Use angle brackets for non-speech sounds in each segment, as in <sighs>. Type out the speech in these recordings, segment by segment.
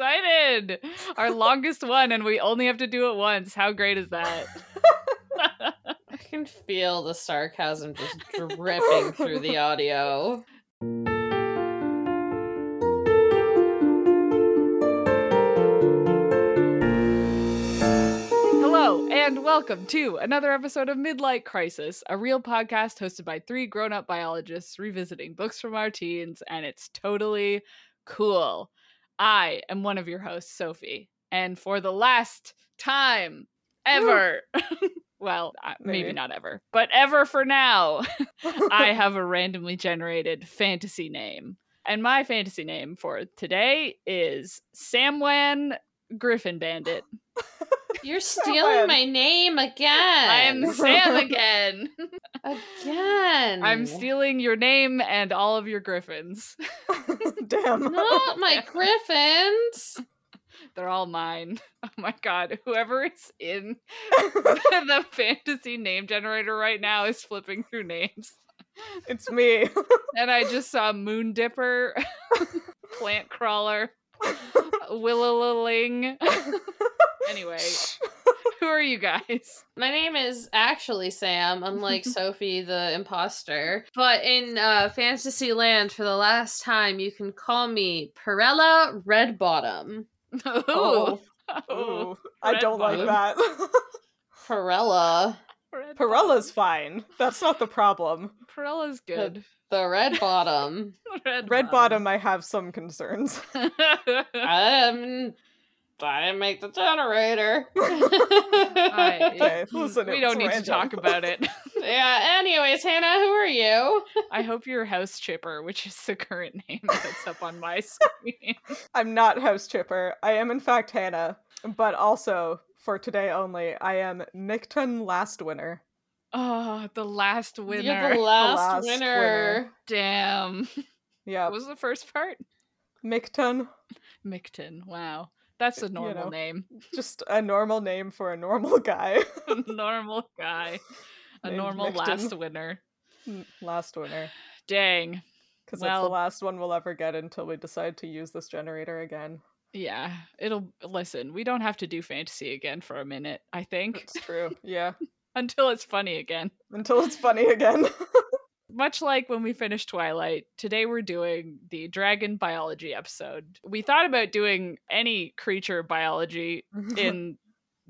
excited. Our longest one, and we only have to do it once. How great is that? <laughs> I can feel the sarcasm just dripping through the audio. Hello, and welcome to another episode of Midlight Crisis, a real podcast hosted by three grown up biologists revisiting books from our teens, and it's totally cool. I am one of your hosts, Sophie, and for the last time ever, <laughs> well, maybe Maybe. not ever, but ever for now, <laughs> <laughs> I have a randomly generated fantasy name. And my fantasy name for today is Samwan Griffin Bandit. You're <laughs> stealing my name again. I am Sam again. <laughs> again. I'm stealing your name and all of your griffins. <laughs> Damn. Not my griffins. They're all mine. Oh my god. Whoever is in the fantasy name generator right now is flipping through names. It's me. And I just saw Moon Dipper, Plant Crawler, Willoling. <laughs> anyway, who are you guys? My name is actually Sam, unlike <laughs> Sophie the imposter. But in uh, Fantasy Land, for the last time, you can call me Perella Redbottom. Ooh. Oh, <laughs> Ooh. ooh, I don't like that. Perella. Red Perella's fine. That's not the problem. Perella's good. The Red Bottom. <laughs> Red, Red bottom, I have some concerns. um, I didn't make the generator. <laughs> <laughs> I- Okay, listen, we don't need random. to talk about it. yeah, anyways, Hannah, who are you? I hope you're House Chipper, which is the current name that's up on my screen. I'm not House Chipper. I am in fact Hannah, but also for today only, I am Micton Last Winner. Oh, the last winner. You're the last, last winner. winner. Damn. <laughs> Yeah, What was the first part? Micton, Micton. Wow. That's a You normal know. name. just a normal name for a normal <laughs> guy. <laughs> normal guy. A Named normal Micton. last winner. last winner. <sighs> Dang. Because it's Well- the last one we'll ever get until we decide to use this generator again. Yeah. It'll listen, we don't have to do fantasy again for a minute, I think. It's true. Yeah. Until it's funny again. Until it's funny again. <laughs> Much like when we finished Twilight, today we're doing the dragon biology episode. We thought about doing any creature biology <laughs> in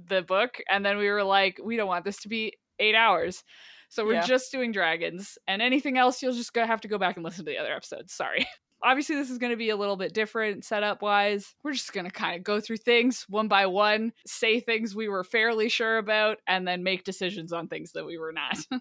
the book, and then we were like, we don't want this to be eight hours. So we're Yeah. just doing dragons, and anything else you'll just go have to go back and listen to the other episodes. Sorry. <laughs> Obviously, this is going to be a little bit different setup wise. We're just going to kind of go through things one by one, say things we were fairly sure about, and then make decisions on things that we were not. <laughs>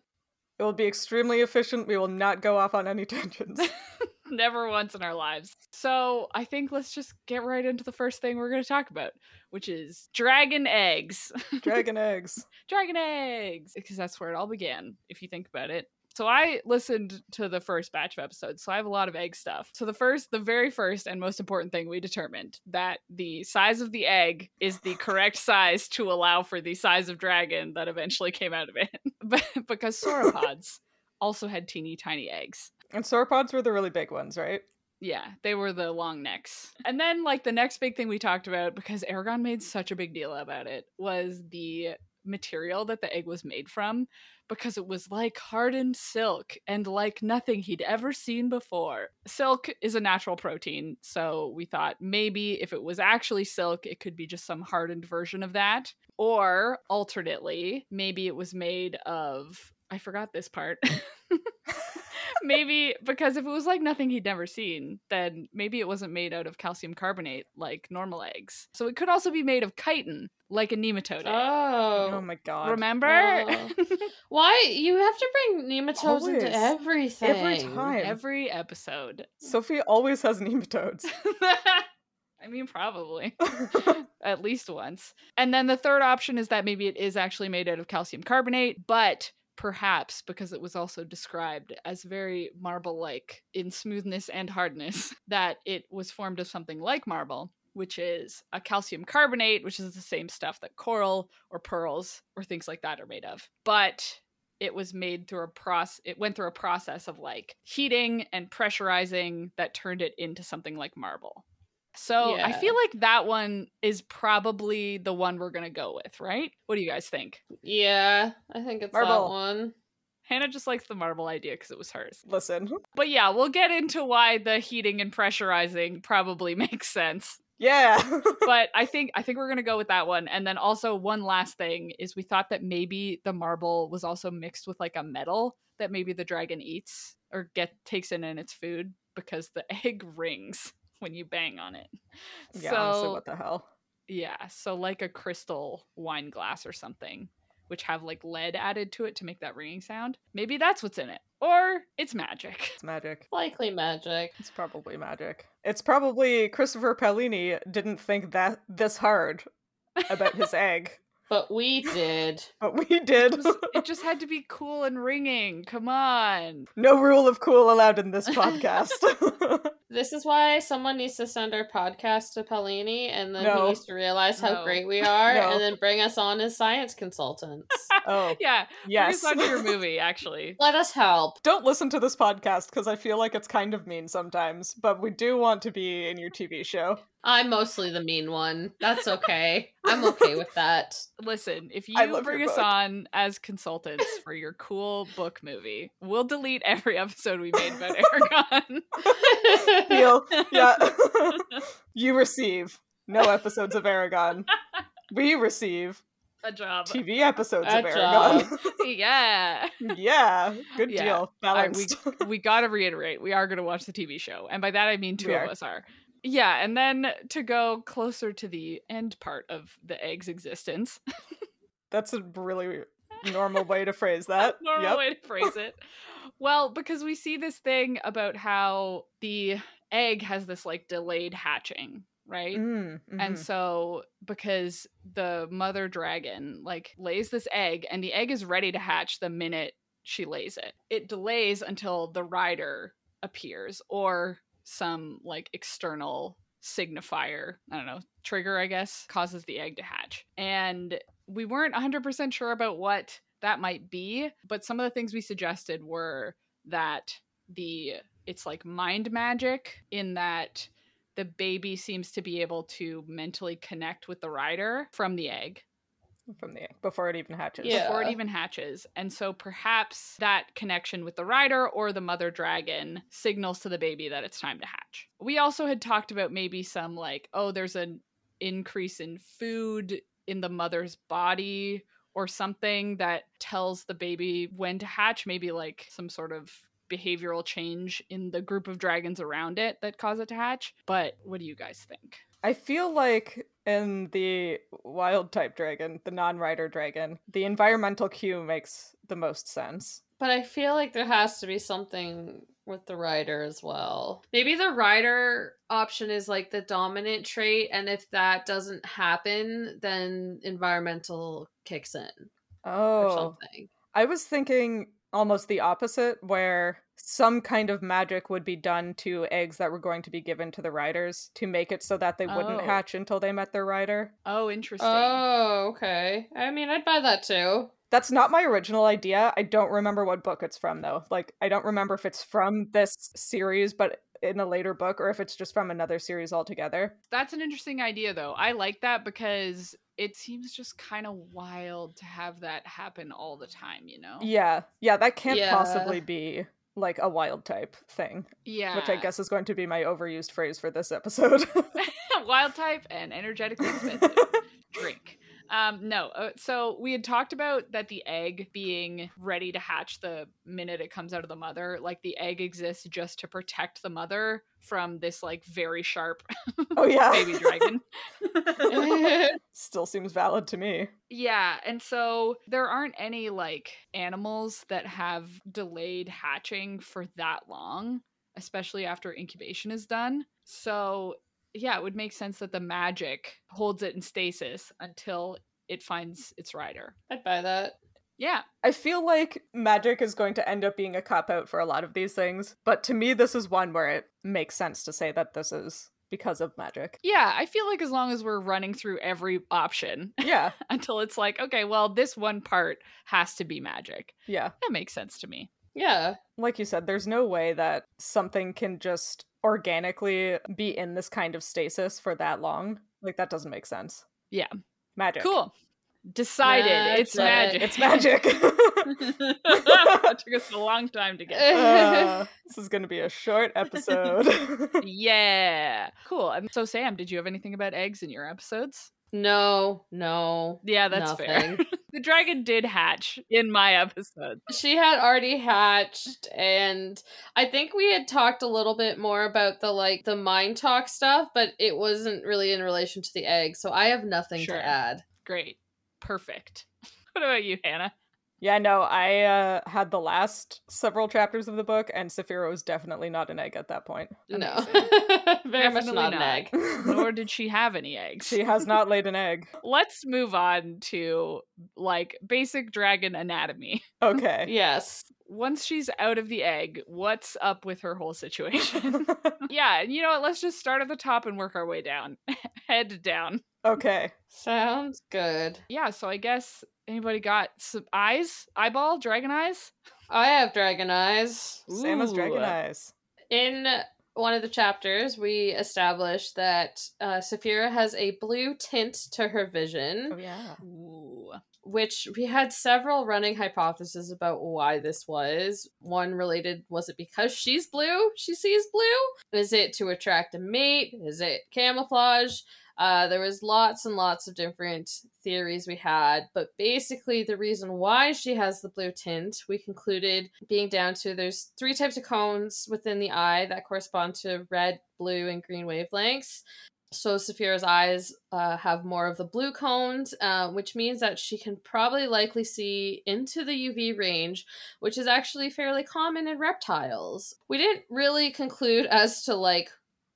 It will be extremely efficient. We will not go off on any <laughs> tangents. <laughs> Never once in our lives. So I think let's just get right into the first thing we're going to talk about, which is dragon eggs. Dragon eggs. dragon eggs, because that's where it all began, if you think about it. So I listened to the first batch of episodes, so I have a lot of egg stuff. So the first, the very first and most important thing we determined that the size of the egg is the correct size to allow for the size of dragon that eventually came out of it. <laughs> but because sauropods also had teeny tiny eggs. And sauropods were the really big ones, right? Yeah, they were the long necks. And then, like, the next big thing we talked about, because Eragon made such a big deal about it, was the material that the egg was made from, because it was like hardened silk and like nothing he'd ever seen before. Silk is a natural protein, so we thought maybe if it was actually silk, it could be just some hardened version of that. Or alternately, maybe it was made of. I forgot this part. <laughs> <laughs> maybe because if it was like nothing he'd never seen, then maybe it wasn't made out of calcium carbonate like normal eggs. So it could also be made of chitin, like a nematode. Oh, Oh. my god. Remember? Oh. <laughs> Why? You have to bring nematodes Always. into everything. Every time. Every episode. Sophie always has nematodes. I mean, probably. At least once. And then the third option is that maybe it is actually made out of calcium carbonate, but perhaps because it was also described as very marble like in smoothness and hardness, <laughs> that it was formed of something like marble, which is a calcium carbonate, which is the same stuff that coral or pearls or things like that are made of. But it was made through a process it went through a process of like heating and pressurizing that turned it into something like marble So I feel like that one is probably the one we're gonna go with, right? What do you guys think? Yeah, I think it's that one. Hannah just likes the marble idea because it was hers. Listen. <laughs> But yeah, we'll get into why the heating and pressurizing probably <laughs> makes sense. Yeah. <laughs> But I think I think we're gonna go with that one. And then also one last thing is we thought that maybe the marble was also mixed with like a metal that maybe the dragon eats or get takes in in its food because the egg rings when you bang on it. yeah, so honestly, what the hell? yeah, so like a crystal wine glass or something, which have like lead added to it to make that ringing sound. Maybe that's what's in it. Or it's magic. It's magic. <laughs> Likely magic. It's probably magic. It's probably Christopher Paolini didn't think that this hard about his <laughs> egg, But we did. <laughs> but we did. It, was- it just had to <laughs> be cool and ringing. Come on. no rule of cool allowed in this <laughs> podcast. This is why someone needs to send our podcast to Paolini and then No. he needs to realize how No. great we are No. and then bring us on as science consultants. oh, Yeah, yes. bring us onto your movie, actually. Let us help. Don't listen to this podcast because I feel like it's kind of mean sometimes, but we do want to be in your TV show. I'm mostly the mean one. That's okay. I'm okay with that. <laughs> Listen, if you bring us on as consultants for your cool book movie, we'll delete every <laughs> episode we made about Eragon. <laughs> Deal. Yeah. you receive no episodes of Eragon. We receive A job. TV episodes A of Eragon. Yeah. yeah, good Yeah. deal. All right, we Balanced. we gotta reiterate, we are gonna watch the TV show, and by that I mean two We of are. us are. Yeah, and then to go closer to the end part of the egg's existence, That's a really <laughs> normal way to phrase that. normal yep. way to phrase it. Well, because we see this thing about how the egg has this like delayed hatching, right? Mm, And mhm. so because the mother dragon like lays this egg and the egg is ready to hatch the minute she lays it. It delays until the rider appears or some like external signifier, I don't know, trigger I guess, causes the egg to hatch. And we weren't 100% sure about what that might be, but some of the things we suggested were that the it's like mind magic in that the baby seems to be able to mentally connect with the rider from the egg from the before it even hatches. Yeah. before it even hatches. And so perhaps that connection with the rider or the mother dragon signals to the baby that it's time to hatch. We also had talked about maybe some like, oh, there's an increase in food in the mother's body or something that tells the baby when to hatch, maybe like some sort of behavioral change in the group of dragons around it that cause it to hatch. But what do you guys think? I feel like in the wild type dragon, the non rider dragon, the environmental cue makes the most sense. But I feel like there has to be something with the rider as well. Maybe the rider option is like the dominant trait, and if that doesn't happen, then environmental kicks in or Oh. something. I was thinking almost the opposite, where some kind of magic would be done to eggs that were going to be given to the riders to make it so that they wouldn't Oh. hatch until they met their rider. Oh, interesting. Oh, okay. I mean, I'd buy that too. That's not my original idea. I don't remember what book it's from, though. Like, I don't remember if it's from this series, but in a later book, or if it's just from another series altogether. That's an interesting idea, though. I like that because it seems just kind of wild to have that happen all the time, you know? Yeah, yeah, that can't Yeah. possibly be like a wild type thing, Yeah. which I guess is going to be my overused phrase for this episode. <laughs> wild type and energetically expensive. <laughs> Drink. Um, no, uh, so we had talked about that the egg being ready to hatch the minute it comes out of the mother, like the egg exists just to protect the mother from this like very sharp oh yeah, <laughs> baby dragon. <laughs> <laughs> still seems valid to me. Yeah, and so there aren't any like animals that have delayed hatching for that long, especially after incubation is done. So, yeah, it would make sense that the magic holds it in stasis until it finds its rider. I'd buy that. Yeah, I feel like magic is going to end up being a cop out for a lot of these things, but to me, this is one where it makes sense to say that this is because of magic. yeah, I feel like as long as we're running through every option <laughs> Yeah, until it's like, okay, well, this one part has to be magic. yeah. That makes sense to me. Yeah. Like you said, there's no way that something can just organically be in this kind of stasis for that long. Like that doesn't make sense. Yeah. Magic. Cool. Decided. It's magic. Magic. It's magic. it <laughs> <laughs> took us a long time to get. Uh, this is going to be a short <laughs> episode. yeah. Cool. Um, So, Sam, did you have anything about eggs in your episodes? no, no. Yeah, that's fair. The dragon did hatch in my episode. She had already hatched, and I think we had talked a little bit more about the like the mind talk stuff, but it wasn't really in relation to the egg. So I have nothing Sure. to add. Great. Perfect. <laughs> What about you, Hannah? Yeah, no, I uh, had the last several chapters of the book, and Saphira was definitely not an egg at that point. No, Amazing. <laughs> very much Definitely not, an egg. <laughs> Nor did she have any eggs. she has not laid an egg. <laughs> Let's move on to like basic dragon anatomy. Okay. Yes. Once she's out of the egg, what's up with her whole situation? yeah, and you know what? Let's just start at the top and work our way down. Head down. okay. Sounds good. Yeah, so I guess anybody got some eyes? Eyeball? Dragon eyes? I have dragon eyes. Same as Dragon Eyes. In one of the chapters, we established that uh, Saphira has a blue tint to her vision. Oh, yeah. Ooh. which we had several running hypotheses about why this was. One related was it because she's blue? She sees blue? Is it to attract a mate? Is it camouflage? Uh, there was lots and lots of different theories we had, but basically the reason why she has the blue tint, we concluded being down to there's three types of cones within the eye that correspond to red, blue, and green wavelengths. So Saphira's eyes uh, have more of the blue cones, uh, which means that she can probably likely see into the UV range, which is actually fairly common in reptiles. We didn't really conclude as to like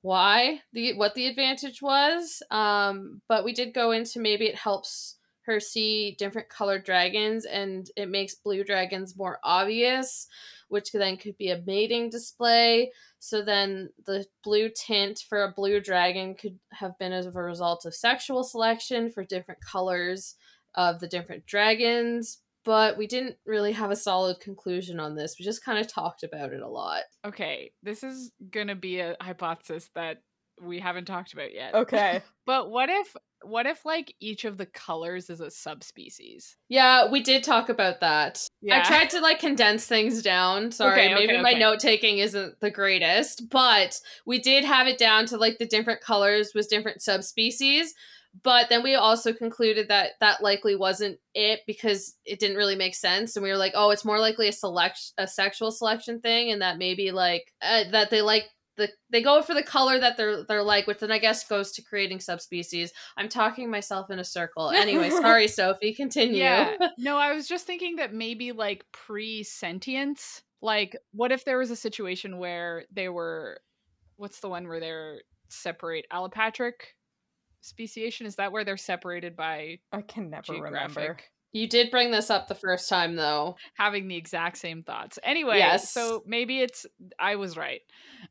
why the what the advantage was, um, but we did go into maybe it helps her see different colored dragons and it makes blue dragons more obvious, which then could be a mating display. So then the blue tint for a blue dragon could have been as a result of sexual selection for different colors of the different dragons. But we didn't really have a solid conclusion on this. We just kind of talked about it a lot. Okay, this is gonna be a hypothesis that we haven't talked about yet. Okay. <laughs> But what if what if like each of the colors is a subspecies? Yeah, we did talk about that. Yeah. I tried to like condense things down. Sorry, Okay, maybe okay, my okay. note taking isn't the greatest, but we did have it down to like the different colors was different subspecies. But then we also concluded that that likely wasn't it because it didn't really make sense, and we were like, oh, it's more likely a select a sexual selection thing, and that maybe like uh, that they like the they go for the color that they're they're like, which then I guess goes to creating subspecies. I'm talking myself in a circle. Anyway, <laughs> sorry, Sophie. Continue. Yeah. <laughs> No, I was just thinking that maybe like pre sentience. Like, what if there was a situation where they were, what's the one where they're separate allopatric speciation? Is that where they're separated by I can never geographic? remember. You did bring this up the first time, though. Having the exact same thoughts. Anyway, Yes. so maybe it's, I was right.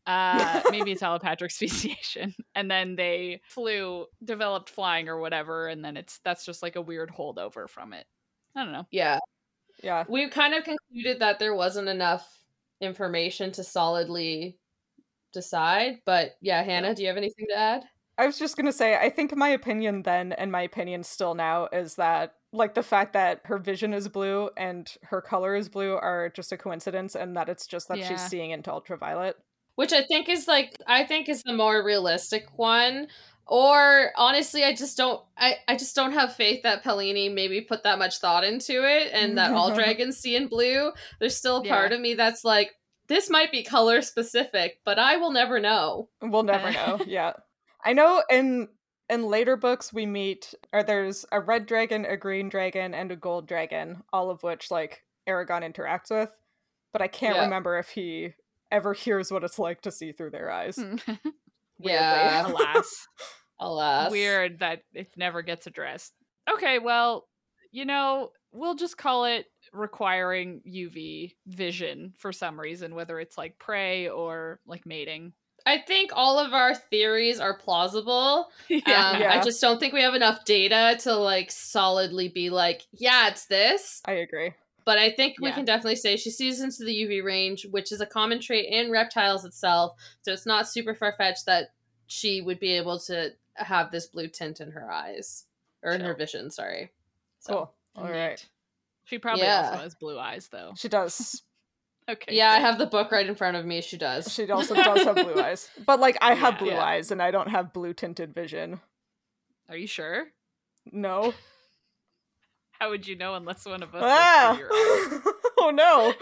Uh, <laughs> maybe it's allopatric speciation. <laughs> And then they flew, developed flying or whatever. And then it's, that's just like a weird holdover from it. I don't know. Yeah. Yeah. We kind of concluded that there wasn't enough information to solidly decide. But yeah, Hannah, do you have anything to add? I was just gonna say, I think my opinion then and my opinion still now is that like the fact that her vision is blue and her color is blue are just a coincidence and that it's just that Yeah. she's seeing into ultraviolet. Which I think is like I think is the more realistic one. Or honestly, I just don't I, I just don't have faith that Paolini maybe put that much thought into it and that all <laughs> dragons see in blue. There's still a part Yeah. of me that's like, this might be color specific, but I will never know. We'll never <laughs> know. Yeah. I know in in later books we meet or there's a red dragon, a green dragon, and a gold dragon, all of which like Eragon interacts with. But I can't Yeah. remember if he ever hears what it's like to see through their eyes. Hmm. <laughs> Yeah. Alas. <laughs> Alas. Weird that it never gets addressed. Okay, well, you know, we'll just call it requiring UV vision for some reason, whether it's like prey or like mating. I think all of our theories are plausible. <laughs> Um, Yeah. I just don't think we have enough data to like solidly be like, yeah, it's this. I agree. But I think we can definitely say she sees into the UV range, which is a common trait in reptiles itself. So it's not super far fetched that she would be able to have this blue tint in her eyes or in her vision. Sorry. So, Cool. All right. She probably Yeah. also has blue eyes, though. She does. Okay. Yeah, I have the book right in front of me. She does. She also does have blue <laughs> eyes. But like I have Yeah. blue Yeah. eyes and I don't have blue tinted vision. Are you sure? No. <laughs> How would you know unless one of us? Ah! your <laughs> oh no.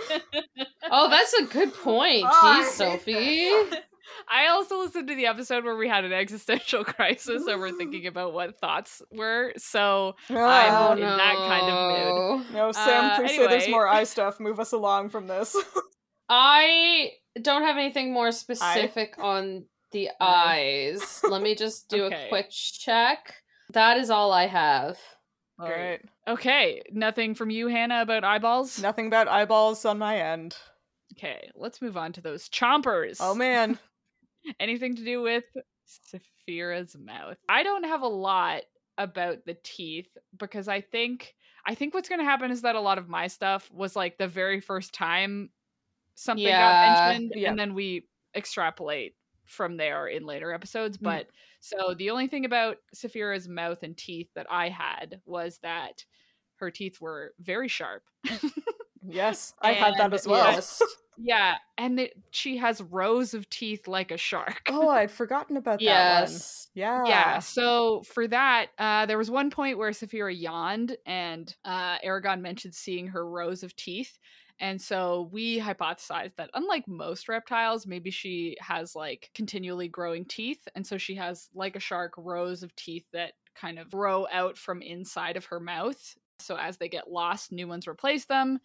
Oh, that's a good point. Oh, Jeez, Sophie. eyes? I also listened to the episode where we had an existential <laughs> crisis over thinking <gasps> about what thoughts were. So Ah. I'm in that kind of mood. No, Sam, Uh, please say there's more eye <laughs> stuff. Move us along from this. <laughs> I don't have anything more specific on the eyes. Let me just do Okay. a quick check. That is all I have. All Great. right. Okay, nothing from you, Hannah, about eyeballs. Nothing about eyeballs on my end. Okay, let's move on to those chompers. Oh man. Anything to do with Saphira's mouth. I don't have a lot about the teeth because I think I think what's going to happen is that a lot of my stuff was like the very first time something Yeah, got mentioned yeah. and then we extrapolate from there in later episodes Mhm. but so the only thing about Saphira's mouth and teeth that I had was that her teeth were very sharp. Yes, <laughs> I had that as well. Yes. Yeah, and it, she has rows of teeth like a shark. Oh, I'd forgotten about that one. yes. Yeah. Yeah, so for that, uh, there was one point where Saphira yawned, and uh, Eragon mentioned seeing her rows of teeth. And so we hypothesized that, unlike most reptiles, maybe she has like continually growing teeth. And so she has, like a shark, rows of teeth that kind of grow out from inside of her mouth. So as they get lost, new ones replace them,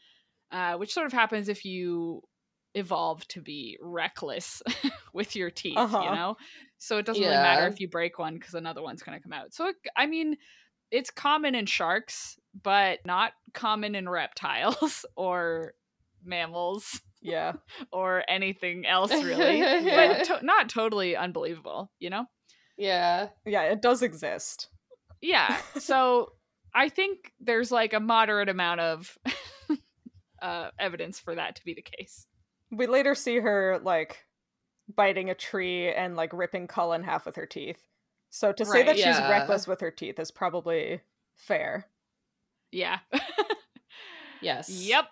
uh, which sort of happens if you evolve to be reckless <laughs> with your teeth, Uh-huh. you know? So it doesn't really matter if you break one because another one's going to come out. So, it, I mean, it's common in sharks, but not common in reptiles <laughs> or mammals Yeah. <laughs> or anything else, really. but to- not totally unbelievable, you know? Yeah. Yeah, it does exist. Yeah. So I think there's like a moderate amount of uh, evidence for that to be the case. We later see her like biting a tree and like ripping Cull in half with her teeth. So to say Right, that she's reckless with her teeth is probably fair. Yeah. <laughs> Yes. Yep.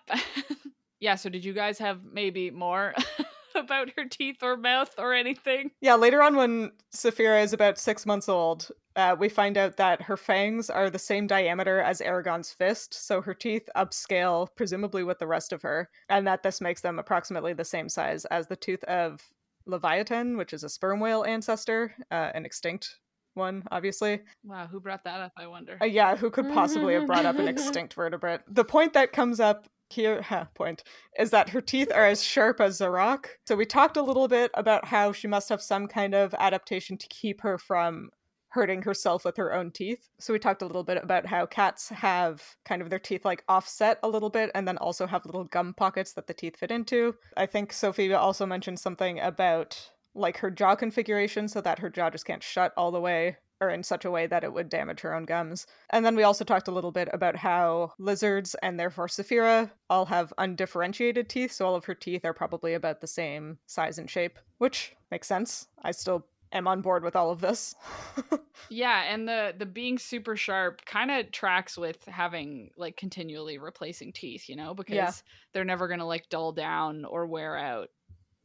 <laughs> yeah. So, did you guys have maybe more <laughs> <laughs> about her teeth or mouth or anything? Yeah, later on when Saphira is about six months old, uh, we find out that her fangs are the same diameter as Eragon's fist, so her teeth upscale, presumably with the rest of her, and that this makes them approximately the same size as the tooth of Livyatan, which is a sperm whale ancestor, uh, an extinct one, obviously. Wow. Who brought that up? I wonder. Uh, yeah, who could possibly have brought up an <laughs> extinct vertebrate? The point that comes up here, huh, point, is that her teeth are as sharp as a rock. So we talked a little bit about how she must have some kind of adaptation to keep her from hurting herself with her own teeth. So we talked a little bit about how cats have kind of their teeth like offset a little bit and then also have little gum pockets that the teeth fit into. I think Sophie also mentioned something about like her jaw configuration so that her jaw just can't shut all the way or in such a way that it would damage her own gums. And then we also talked a little bit about how lizards and therefore Saphira all have undifferentiated teeth, so all of her teeth are probably about the same size and shape, which makes sense. I still am on board with all of this. <laughs> Yeah, and the the being super sharp kind of tracks with having like continually replacing teeth, you know, because Yeah. they're never gonna like dull down or wear out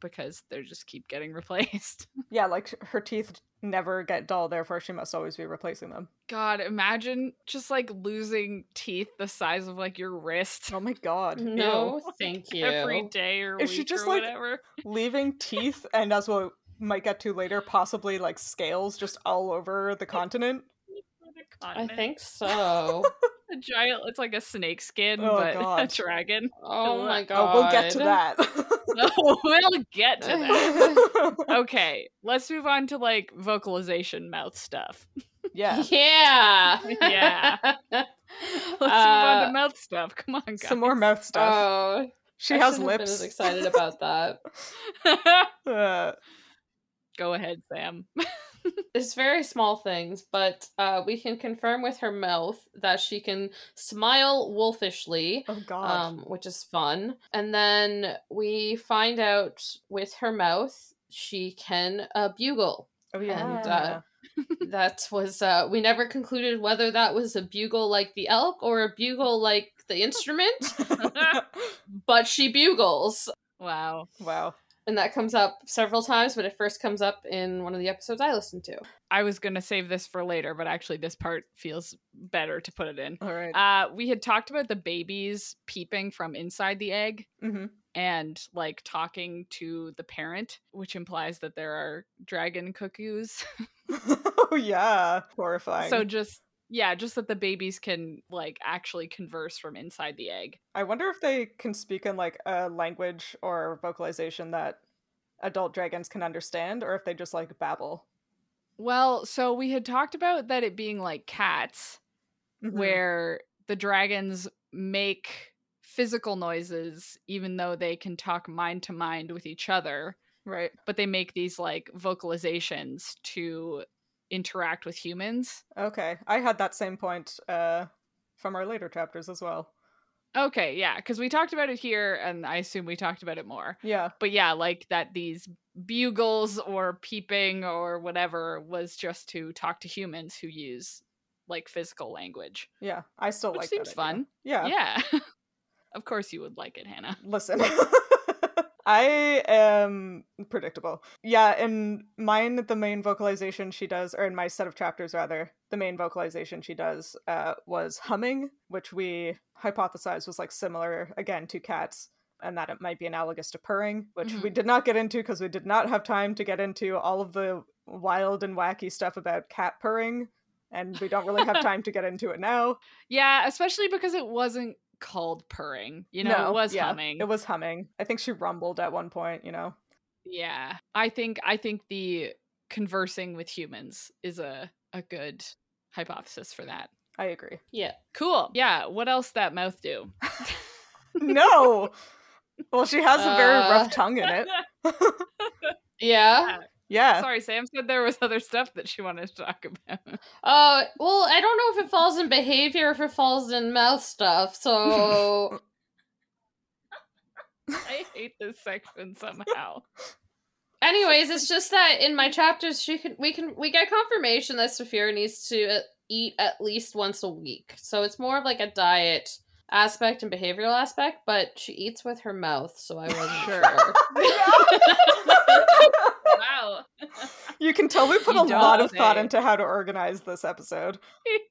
because they just keep getting <laughs> replaced. yeah, like her teeth never get dull, therefore she must always be replacing them. God, imagine just like losing teeth the size of like your wrist Oh my god. <laughs> No, Ew. thank <laughs> you. every day or Is week she just, or like, whatever. Leaving teeth and as we might get to later, possibly like scales just all over the continent. I think so. A giant. It's like a snake skin, Oh, but <laughs> a dragon. Oh my god. Oh, we'll get to that. <laughs> No, we'll get to that. <laughs> Okay, let's move on to like vocalization mouth stuff. yeah. Yeah. Yeah. Let's move on to mouth stuff. Come on, guys. Some more mouth stuff. Oh, she I has shouldn't been lips. as excited about that. Uh, Go ahead, Sam. <laughs> It's very small things, but uh, we can confirm with her mouth that she can smile wolfishly, Oh god. um, which is fun. And then we find out with her mouth she can uh, bugle. oh yeah. and, uh, that was uh, we never concluded whether that was a bugle like the elk or a bugle like the instrument, <laughs> <laughs> but she bugles. Wow. wow. And that comes up several times, but it first comes up in one of the episodes I listened to. I was going to save this for later, but actually, this part feels better to put it in. All right. Uh, we had talked about the babies peeping from inside the egg hmm and like talking to the parent, which implies that there are dragon cuckoos. <laughs> <laughs> oh yeah. Horrifying. so just yeah, just that the babies can like actually converse from inside the egg. I wonder if they can speak in like a language or vocalization that adult dragons can understand, or if they just like babble. Well, so we had talked about that it being like cats, Mhm. where the dragons make physical noises even though they can talk mind to mind with each other, right. but they make these like vocalizations to interact with humans. Okay. I had that same point uh from our later chapters as well. Okay, yeah, because we talked about it here, and I assume we talked about it more. Yeah. But yeah, like that these bugles or peeping or whatever was just to talk to humans who use like physical language. Yeah. I still Which like seems fun. Yeah. Yeah. <laughs> of course you would like it, Hannah. Listen. <laughs> I am predictable. Yeah, in mine, the main vocalization she does, or in my set of chapters rather, the main vocalization she does uh, was humming, which we hypothesized was like similar again to cats, and that it might be analogous to purring, which we did not get into because we did not have time to get into all of the wild and wacky stuff about cat purring, and we don't really have <laughs> time to get into it now. Yeah, especially because it wasn't called purring. You know, No, it was yeah, humming. It was humming. I think she rumbled at one point, you know. Yeah. I think I think the conversing with humans is a a good hypothesis for that. I agree. Yeah. Cool. Yeah, what else that mouth do? <laughs> no. Well, she has a very Uh. rough tongue in it. <laughs> Yeah. <laughs> Yeah. Sorry, Sam said there was other stuff that she wanted to talk about. <laughs> Uh, well, I don't know if it falls in behavior or if it falls in mouth stuff. So, <laughs> I hate this section somehow. anyways, it's just that in my chapters, she can we can we get confirmation that Saphira needs to uh, eat at least once a week. So it's more of like a diet aspect and behavioral aspect, but she eats with her mouth, so I wasn't Sure. sure. <laughs> wow. you can tell we put You a lot don't of thought into how to organize this episode.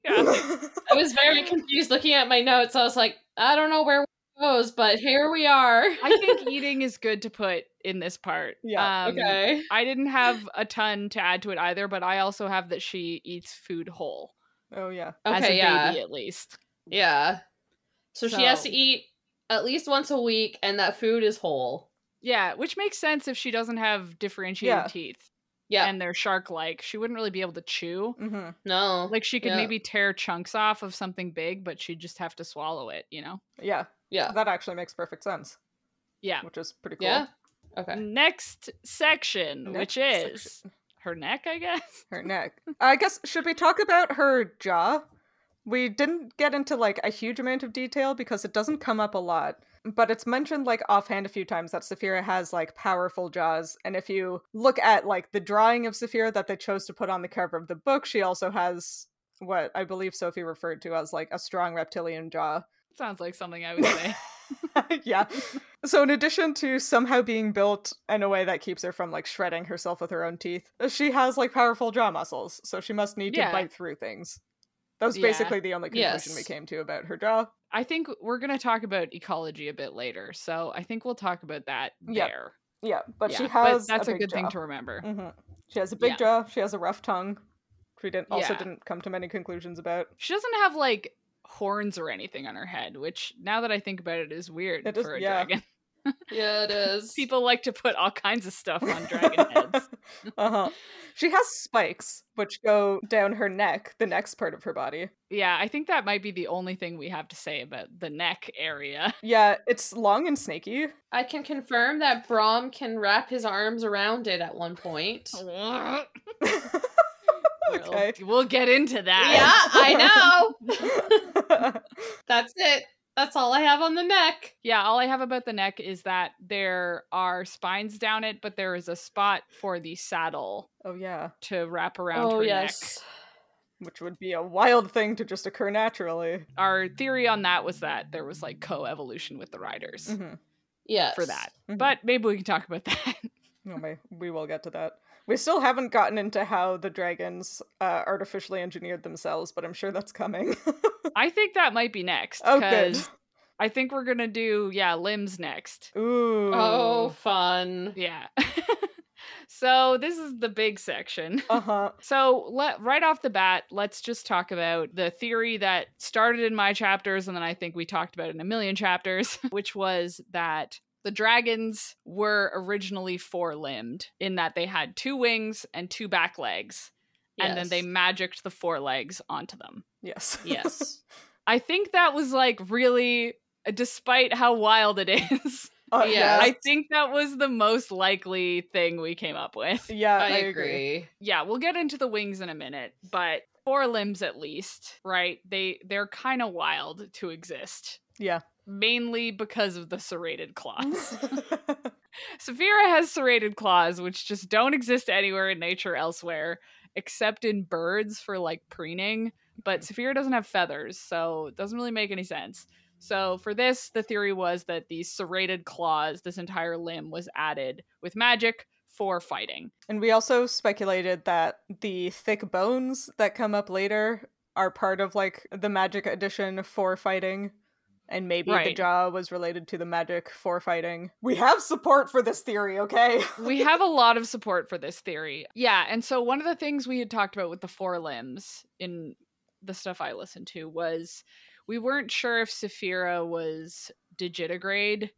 Yeah. <laughs> I was very confused looking at my notes. I was like, I don't know where it goes, but here we are. I think eating is good to put in this part. Yeah, Um, okay. I didn't have a ton to add to it either, but I also have that she eats food whole. oh yeah. as a Okay, yeah. baby at least. Yeah. So, she has to eat at least once a week, and that food is whole. Yeah, which makes sense if she doesn't have differentiated Yeah. teeth Yeah. and they're shark like. She wouldn't really be able to chew. hmm no. Like she could Yeah. maybe tear chunks off of something big, but she'd just have to swallow it, you know? Yeah. yeah. That actually makes perfect sense, Yeah. which is pretty cool. Yeah. Okay. Next section, Next which is section. her neck, I guess. Her neck. I guess should we talk about her jaw? We didn't get into like a huge amount of detail because it doesn't come up a lot. But it's mentioned like offhand a few times that Saphira has like powerful jaws. And if you look at like the drawing of Saphira that they chose to put on the cover of the book, she also has what I believe Sophie referred to as like a strong reptilian jaw. Sounds like something I would say. <laughs> yeah. So in addition to somehow being built in a way that keeps her from like shredding herself with her own teeth, she has like powerful jaw muscles, so she must need Yeah. to bite through things. That was Yeah. basically the only conclusion we came to about her jaw. I think we're going to talk about ecology a bit later. So I think we'll talk about that Yep. there. Yeah, but she Yeah, has that's a, a, good thing to remember. hmm She has a big Yeah. jaw. She has a rough tongue. We didn't also Yeah. didn't come to many conclusions about. She doesn't have like horns or anything on her head, which now that I think about it is weird It is- for a yeah. dragon. Yeah, it <laughs> is. People like to put all kinds of stuff on dragon heads. <laughs> uh-huh. She has spikes which go down her neck, the next part of her body. Yeah, I think that might be the only thing we have to say about the neck area. <laughs> Yeah, it's long and snaky. I can confirm that Brom can wrap his arms around it at one point. Okay. We'll, we'll get into that. Yeah. I know. That's it. That's all I have on the neck. Yeah, all I have about the neck is that there are spines down it, but there is a spot for the saddle oh yeah, to wrap around oh her yes. which would be a wild thing to just occur naturally. Our theory on that was that there was like co-evolution with the riders Mhm. Yes. for that. Mhm. But maybe we can talk about <laughs> that. No, may- we will get to that. We still haven't gotten into how the dragons uh, artificially engineered themselves, but I'm sure that's coming. <laughs> I think that might be next. Oh, good. 'cause I think we're gonna do yeah limbs next. Ooh. Oh, fun. Yeah. <laughs> so this is the big section. Uh huh. <laughs> So let right off the bat, let's just talk about the theory that started in my chapters, and then I think we talked about in a million chapters, which was that the dragons were originally four limbed in that they had two wings and two back legs, and then they magicked the four legs onto them. Yes. Yes. <laughs> I think that was like really, despite how wild it is, Uh, Yeah. I think that was the most likely thing we came up with. yeah, I, I, agree. yeah, we'll get into the wings in a minute, but four limbs at least, right? They they're kind of wild to exist. Yeah. Mainly because of the serrated claws. <laughs> <laughs> Saphira has serrated claws, which just don't exist anywhere in nature elsewhere, except in birds for like preening. But Saphira doesn't have feathers, so it doesn't really make any sense. So for this, the theory was that these serrated claws, this entire limb, was added with magic for fighting. and we also speculated that the thick bones that come up later are part of like the magic addition for fighting. And maybe the jaw was related to the magic for fighting. We have support for this theory, okay? <laughs> we have a lot of support for this theory. Yeah, and so one of the things we had talked about with the four limbs in the stuff I listened to was we weren't sure if Saphira was digitigrade,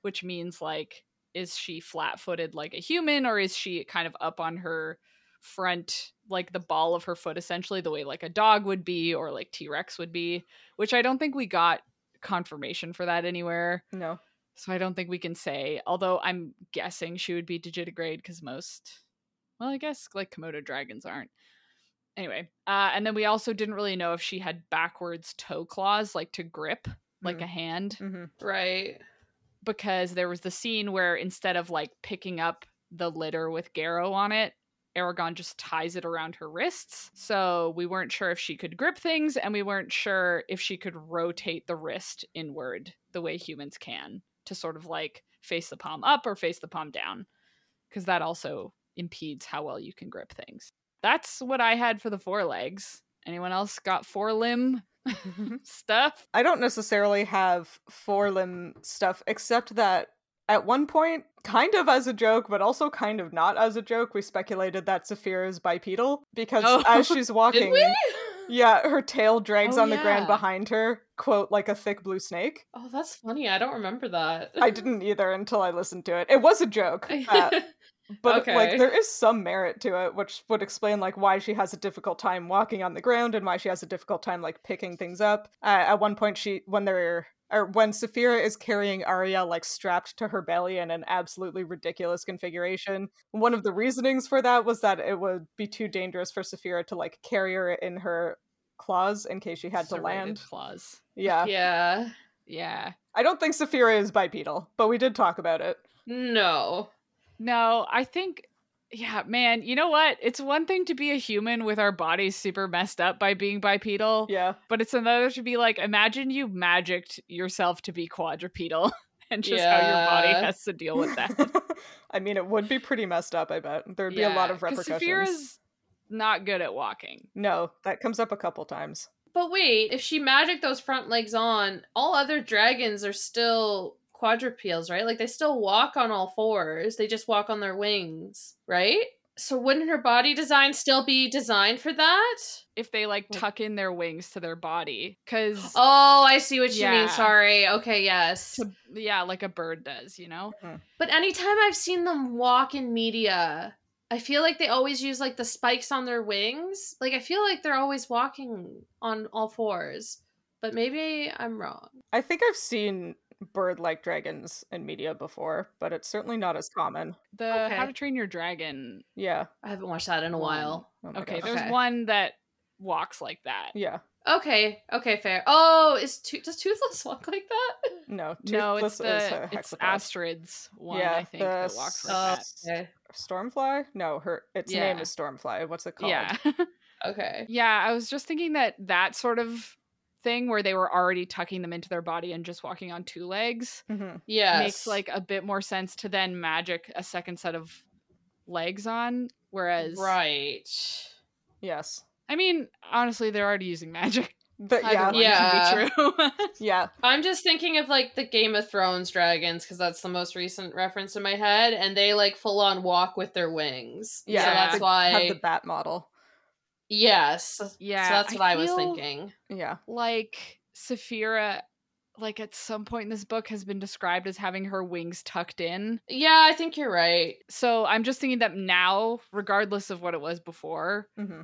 which means like is she flat-footed like a human or is she kind of up on her front like the ball of her foot essentially the way like a dog would be or like T-Rex would be, which I don't think we got confirmation for that anywhere. no. So I don't think we can say, although I'm guessing she would be digitigrade because most, well, I guess like Komodo dragons aren't. Anyway, uh, and then we also didn't really know if she had backwards toe claws, like to grip, like Mm. a hand, hmm Right. because there was the scene where instead of like picking up the litter with Garrow on it, Eragon just ties it around her wrists. So we weren't sure if she could grip things, and we weren't sure if she could rotate the wrist inward the way humans can to sort of like face the palm up or face the palm down, because that also impedes how well you can grip things. That's what I had for the forelegs. Anyone else got forelimb mm-hmm. <laughs> stuff? I don't necessarily have forelimb stuff, except that at one point, kind of as a joke, but also kind of not as a joke, we speculated that Saphira is bipedal because Oh. as <laughs> she's walking, yeah, her tail drags Oh, on the ground behind her, quote, like a thick blue snake. Oh, that's funny. I don't remember that. I didn't either until I listened to it. It was a joke. <laughs> uh, but Okay. like there is some merit to it which would explain like why she has a difficult time walking on the ground and why she has a difficult time like picking things up uh, at one point she when they're or when Saphira is carrying Arya like strapped to her belly in an absolutely ridiculous configuration. One of the reasonings for that was that it would be too dangerous for Saphira to like carry her in her claws in case she had to land. claws. Yeah. yeah. Yeah. I don't think Saphira is bipedal, but we did talk about it. No. No, I think yeah, man, you know what? It's one thing to be a human with our bodies super messed up by being bipedal, Yeah. but it's another to be like imagine you magicked yourself to be quadrupedal <laughs> and just how your body has to deal with that. <laughs> I mean, it would be pretty messed up, I bet. There'd be a lot of repercussions. Saphira's not good at walking. No, that comes up a couple times. But wait, if she magic those front legs on, all other dragons are still quadrupeds, right? Like they still walk on all fours. They just walk on their wings, right? So wouldn't her body design still be designed for that? If they like tuck in their wings to their body cuz <gasps> Oh, I see what you Yeah. mean. Sorry. Okay, yes. yeah, like a bird does, you know? Mm-hmm. But anytime I've seen them walk in media, I feel like they always use like the spikes on their wings. Like I feel like they're always walking on all fours. But maybe I'm wrong. I think I've seen bird-like dragons in media before, but it's certainly not as common. The How to Train Your Dragon. Yeah. I haven't watched that in a while. Oh Okay, gosh. there's Okay. one that walks like that. Yeah. Okay, okay, fair. Oh, is to- does Toothless <laughs> walk like that? No. No, it's Toothless is the a it's hexapod. Astrid's one. Yeah, I think the that walks like Oh, that. okay. Stormfly? No, her its name is Stormfly. What's it called? Yeah, <laughs> Okay. yeah. I was just thinking that that sort of thing where they were already tucking them into their body and just walking on two legs hmm Yes. makes like a bit more sense to then magic a second set of legs on. Whereas, right. Yes. I mean, honestly, they're already using magic. But yeah, one Yeah. be true. <laughs> yeah, I'm just thinking of like the Game of Thrones dragons because that's the most recent reference in my head, and they like full on walk with their wings. yeah. so that's they why. have the bat model. Yes. Yeah, So that's what I, was thinking. Yeah. like Saphira, like at some point in this book, has been described as having her wings tucked in. Yeah, I think you're right. So I'm just thinking that now, regardless of what it was before, hmm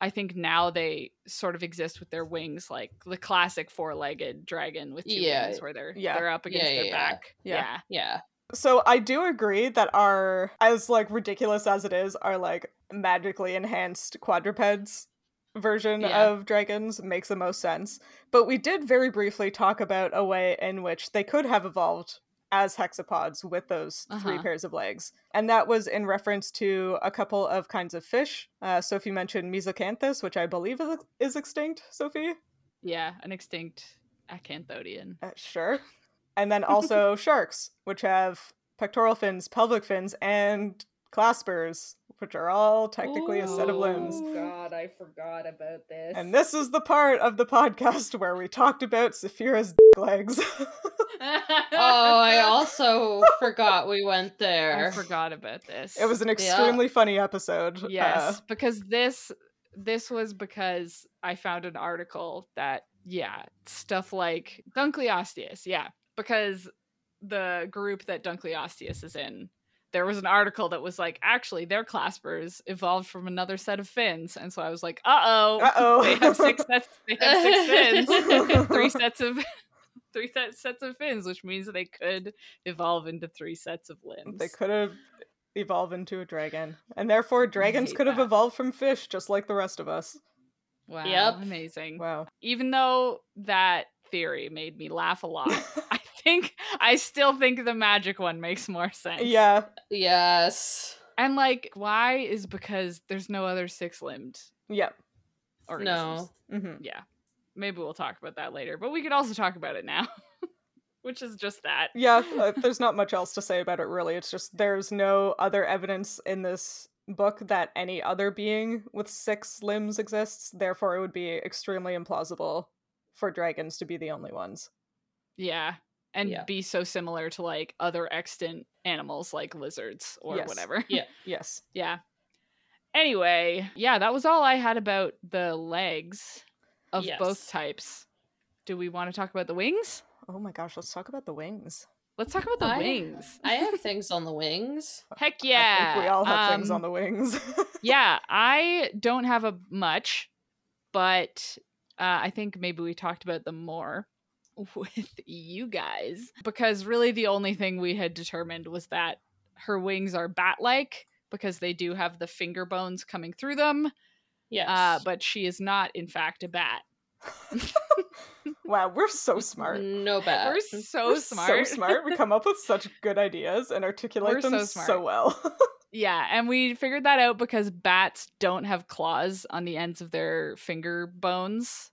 I think now they sort of exist with their wings, like the classic four-legged dragon with two Yeah. wings, where they're Yeah. they're up against Yeah, their yeah, yeah. back. Yeah. yeah. So I do agree that our, as like ridiculous as it is, our like magically enhanced quadrupeds version Yeah. of dragons makes the most sense. But we did very briefly talk about a way in which they could have evolved as hexapods with those three Uh-huh. pairs of legs. And that was in reference to a couple of kinds of fish. Uh, Sophie mentioned Mesacanthus, which I believe is, is extinct, Sophie? Yeah, an extinct acanthodian. Uh, sure. And then also <laughs> sharks, which have pectoral fins, pelvic fins, and claspers, which are all technically a set of limbs. God, I forgot about this. And this is the part of the podcast where we talked about Saphira's <laughs> legs. <laughs> oh, I also forgot we went there. I forgot about this. it was an extremely funny episode. Yes, Uh, because this this was because I found an article that yeah, stuff like Dunkleosteus, yeah, because the group that Dunkleosteus is in, there was an article that was like, actually, their claspers evolved from another set of fins, and so I was like, uh oh, <laughs> Uh-oh. they have six sets, they have six fins, <laughs> three sets of. <laughs> Three set- sets of fins, which means they could evolve into three sets of limbs. they could have evolved into a dragon. And therefore, dragons hate could have that. evolved from fish, just like the rest of us. Wow, Yep. amazing. Wow. even though that theory made me laugh a lot, I think I still think the magic one makes more sense. yeah. yes. And like why is because there's no other six-limbed Yep. organisms. No. Mm-hmm. Yeah. Maybe we'll talk about that later, but we could also talk about it now. <laughs> Which is just that. Yeah, <laughs> uh, there's not much else to say about it, really. It's just there's no other evidence in this book that any other being with six limbs exists. Therefore, it would be extremely implausible for dragons to be the only ones. Yeah. And Yeah. be so similar to like other extant animals like lizards or Yes. whatever. Yeah. <laughs> Yes. Yeah. Anyway, yeah, that was all I had about the legs of Yes. both types. Do we want to talk about the wings? Oh my gosh, let's talk about the wings. Let's talk about the I- wings. I have <laughs> things on the wings. Heck yeah. I think we all have things Um, on the wings. <laughs> yeah, I don't have a much, but uh, I think maybe we talked about them more <laughs> with you guys because really the only thing we had determined was that her wings are bat-like because they do have the finger bones coming through them, Yes. uh, but she is not in fact a bat. <laughs> wow, we're so smart. No bad. We're so We're smart. So smart. We come up with such good ideas and articulate We're them so so, well. <laughs> Yeah, and we figured that out because bats don't have claws on the ends of their finger bones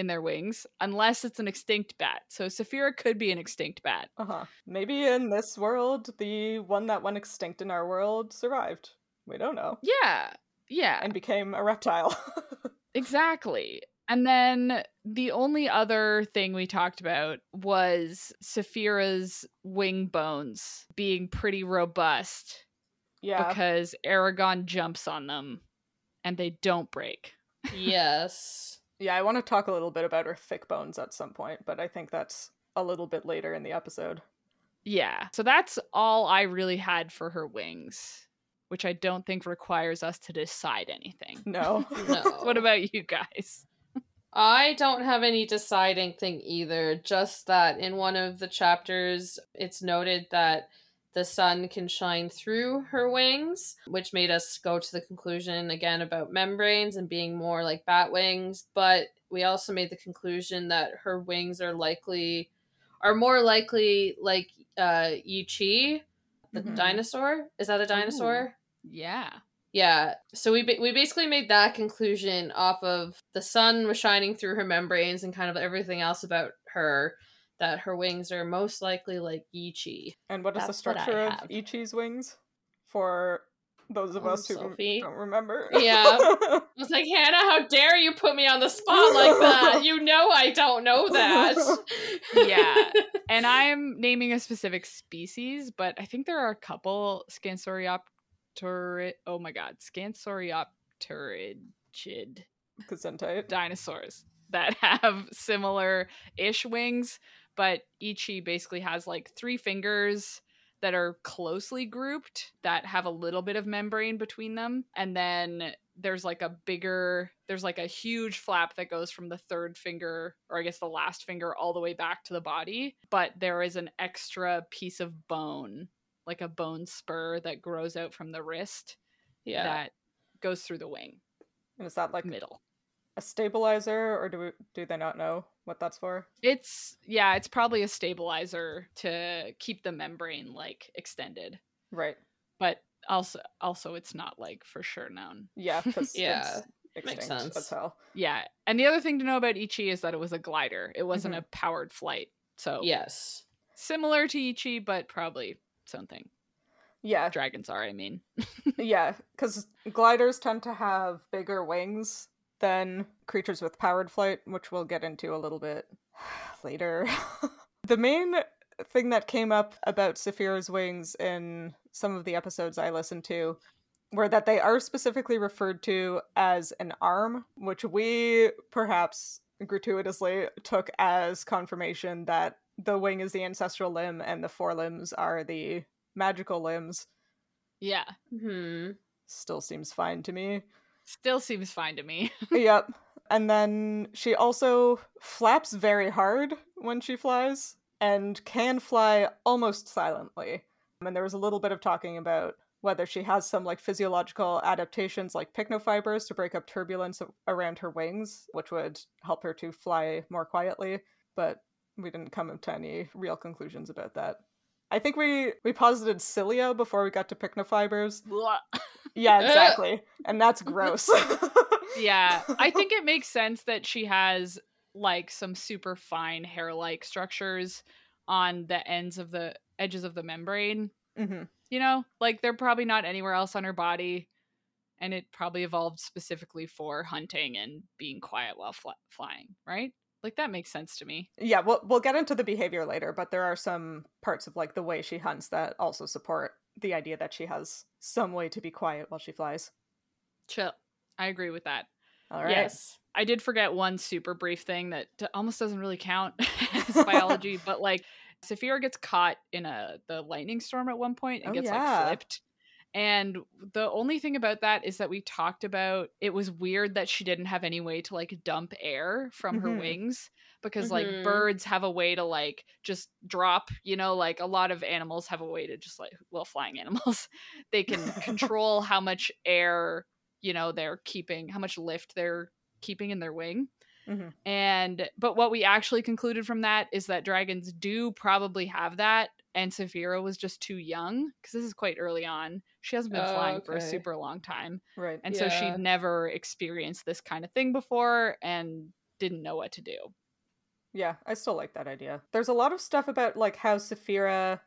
in their wings, unless it's an extinct bat. So Saphira could be an extinct bat. uh-huh. Maybe in this world, the one that went extinct in our world survived. We don't know. Yeah, yeah, And became a reptile. <laughs> exactly. And then the only other thing we talked about was Saphira's wing bones being pretty robust yeah. because Eragon jumps on them and they don't break. <laughs> yes. Yeah, I want to talk a little bit about her thick bones at some point, but I think that's a little bit later in the episode. Yeah. So that's all I really had for her wings, which I don't think requires us to decide anything. No. <laughs> No. What about you guys? I don't have any deciding thing either, just that in one of the chapters it's noted that the sun can shine through her wings, which made us go to the conclusion again about membranes and being more like bat wings. But we also made the conclusion that her wings are likely, are more likely like uh, Yi qi, the Mhm. dinosaur. Is that a dinosaur? Yeah. Yeah. So we ba- we basically made that conclusion off of the sun was shining through her membranes and kind of everything else about her that her wings are most likely like Yi qi. And what is the That's what I structure of have. Yi qi's wings? For those of Um, us who Sophie? don't remember. Yeah. <laughs> I was like, Hannah, how dare you put me on the spot like that? You know I don't know that. <laughs> Yeah. <laughs> And I'm naming a specific species, but I think there are a couple Scansoriopterid. Oh my god, Scansoriopterid Gesundheit. dinosaurs that have similar ish wings, but Yi qi basically has like three fingers that are closely grouped that have a little bit of membrane between them. And then there's like a bigger, there's like a huge flap that goes from the third finger, or I guess the last finger, all the way back to the body. But there is an extra piece of bone, like a bone spur that grows out from the wrist yeah. that goes through the wing And is that like middle. A stabilizer, or do we, do they not know what that's for? It's yeah, it's probably a stabilizer to keep the membrane like extended. Right. But also also it's not like for sure known. Yeah. Because <laughs> Yeah, makes sense. as hell. Yeah. And the other thing to know about Yi qi is that it was a glider. It wasn't Mhm. a powered flight. So Yes. similar to Yi qi, but probably something. Yeah. Dragons are, I mean. <laughs> Yeah. Because gliders tend to have bigger wings than creatures with powered flight, which we'll get into a little bit <sighs> later. <laughs> the main thing that came up about Saphira's wings in some of the episodes I listened to were that they are specifically referred to as an arm, which we perhaps gratuitously took as confirmation that the wing is the ancestral limb and the forelimbs are the magical limbs. Yeah. Hmm. Still seems fine to me. Still seems fine to me. <laughs> yep. And then she also flaps very hard when she flies and can fly almost silently. And there was a little bit of talking about whether she has some like physiological adaptations like pycnofibers to break up turbulence around her wings, which would help her to fly more quietly, but we didn't come to any real conclusions about that. I think we we posited cilia before we got to pycnofibers. <laughs> Yeah, exactly. and that's <laughs> gross. yeah. I <laughs> think it makes sense that she has like some super fine hair-like structures on the ends of the edges of the membrane hmm you know like they're probably not anywhere else on her body and it probably evolved specifically for hunting and being quiet while fly- flying right like that makes sense to me Yeah, we'll we'll get into the behavior later, but there are some parts of like the way she hunts that also support the idea that she has some way to be quiet while she flies. chill i agree with that All right. Yes. i did forget one super brief thing that almost doesn't really count <laughs> as biology <laughs> but like Saphira gets caught in a the lightning storm at one point and Oh, gets yeah. like flipped and the only thing about that is that we talked about it was weird that she didn't have any way to like dump air from her Mhm. wings because like Mhm. birds have a way to like just drop you know like a lot of animals have a way to just like well flying <laughs> animals they can <laughs> control how much air you know they're keeping how much lift they're keeping in their wing Mhm. and but what we actually concluded from that is that dragons do probably have that and Saphira was just too young because this is quite early on. She hasn't been Oh, flying for a super long time. Right. And so she'd never experienced this kind of thing before and didn't know what to do. Yeah, I still like that idea. There's a lot of stuff about like how Saphira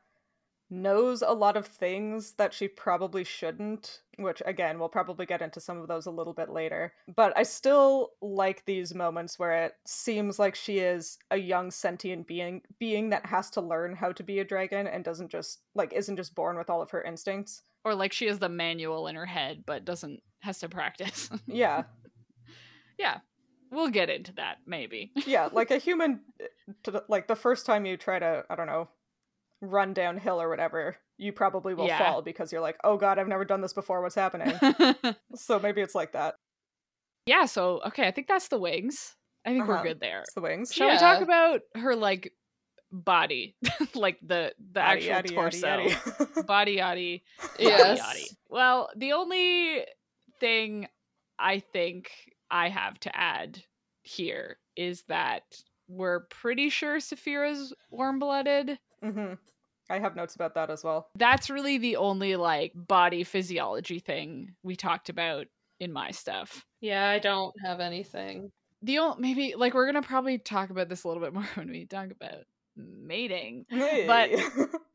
knows a lot of things that she probably shouldn't, which again, we'll probably get into some of those a little bit later. But I still like these moments where it seems like she is a young sentient being being that has to learn how to be a dragon and doesn't just like isn't just born with all of her instincts. Or like she has the manual in her head but doesn't has to practice. Yeah. <laughs> yeah. We'll get into that maybe. <laughs> yeah, like a human to the- like the first time you try to, I don't know, run downhill or whatever, you probably will Yeah. fall because you're like, "Oh god, I've never done this before. What's happening?" <laughs> so maybe it's like that. yeah, so okay, I think that's the wings. I think we're Uh-huh. good there. It's the wings. Shall we talk about her like body, <laughs> like the the Yaddy, actual yaddy, torso, yaddy, yaddy. body yaddy, Yes. yaddy. Well, the only thing I think I have to add here is that we're pretty sure Saphira's warm blooded. hmm I have notes about that as well. That's really the only like body physiology thing we talked about in my stuff. Yeah, I don't have anything. The only maybe like we're gonna probably talk about this a little bit <laughs> more when we talk about mating. But-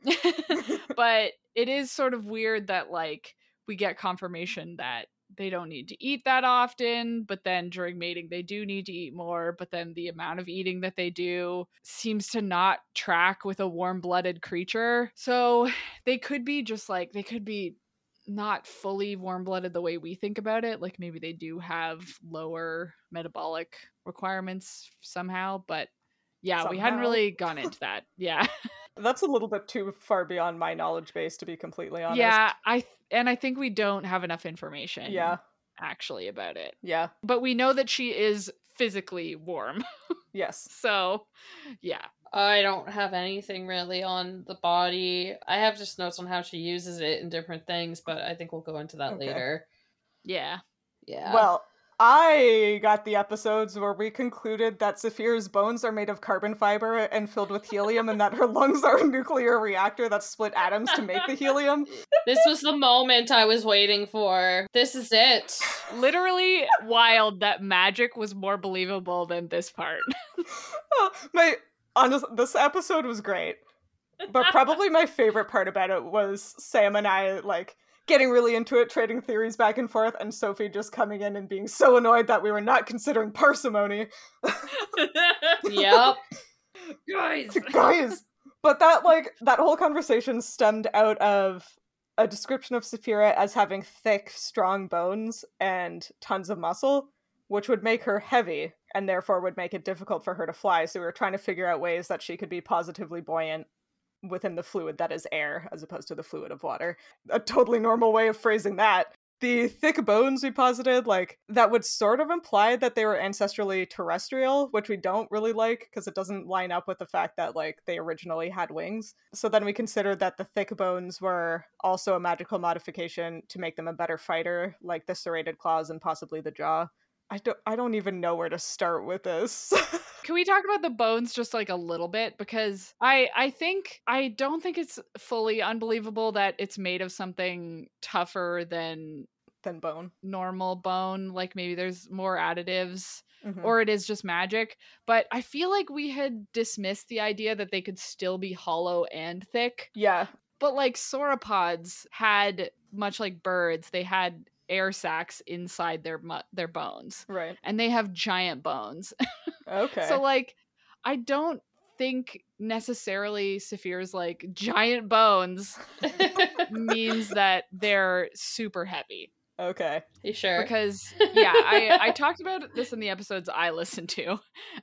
<laughs> <laughs> but it is sort of weird that like we get confirmation that they don't need to eat that often but then during mating they do need to eat more but then the amount of eating that they do seems to not track with a warm-blooded creature. So <sighs> they could be just like they could be not fully warm-blooded the way we think about it like maybe they do have lower metabolic requirements somehow but yeah we hadn't really gone into that. Yeah <laughs> That's a little bit too far beyond my knowledge base, to be completely honest. Yeah, I th- and I think we don't have enough information. Yeah. actually about it, Yeah. but we know that she is physically warm. <laughs> Yes. So, yeah, I don't have anything really on the body. I have just notes on how she uses it in different things, but I think we'll go into that Okay. later. yeah, Yeah. Well, I got the episodes where we concluded that Saphira's bones are made of carbon fiber and filled with helium, and that her lungs are a nuclear reactor that split atoms to make the helium. this was the moment I was waiting for. This is it. literally wild that magic was more believable than this part. Oh, <laughs> my honest, this episode was great, but probably my favorite part about it was Sam and I like getting really into it, trading theories back and forth, and Sophie just coming in and being so annoyed that we were not considering parsimony. <laughs> Yep. Guys, <laughs> guys but that like that whole conversation stemmed out of a description of Saphira as having thick strong bones and tons of muscle which would make her heavy and therefore would make it difficult for her to fly so we were trying to figure out ways that she could be positively buoyant within the fluid that is air as opposed to the fluid of water. A totally normal way of phrasing that the thick bones we posited like that would sort of imply that they were ancestrally terrestrial which we don't really like because it doesn't line up with the fact that like they originally had wings. So then we considered that the thick bones were also a magical modification to make them a better fighter like the serrated claws and possibly the jaw i don't i don't even know where to start with this <laughs> can we talk about the bones just like a little bit because I I think I don't think it's fully unbelievable that it's made of something tougher than than bone normal bone like maybe there's more additives Mhm. or it is just magic. But I feel like we had dismissed the idea that they could still be hollow and thick. yeah But like sauropods had, much like birds, they had air sacs inside their mu- their bones, right. and they have giant bones. <laughs> okay. so like, I don't think necessarily Saphira's like giant bones <laughs> means that they're super heavy. Okay. You sure? because <laughs> yeah I, I talked about this in the episodes i listened to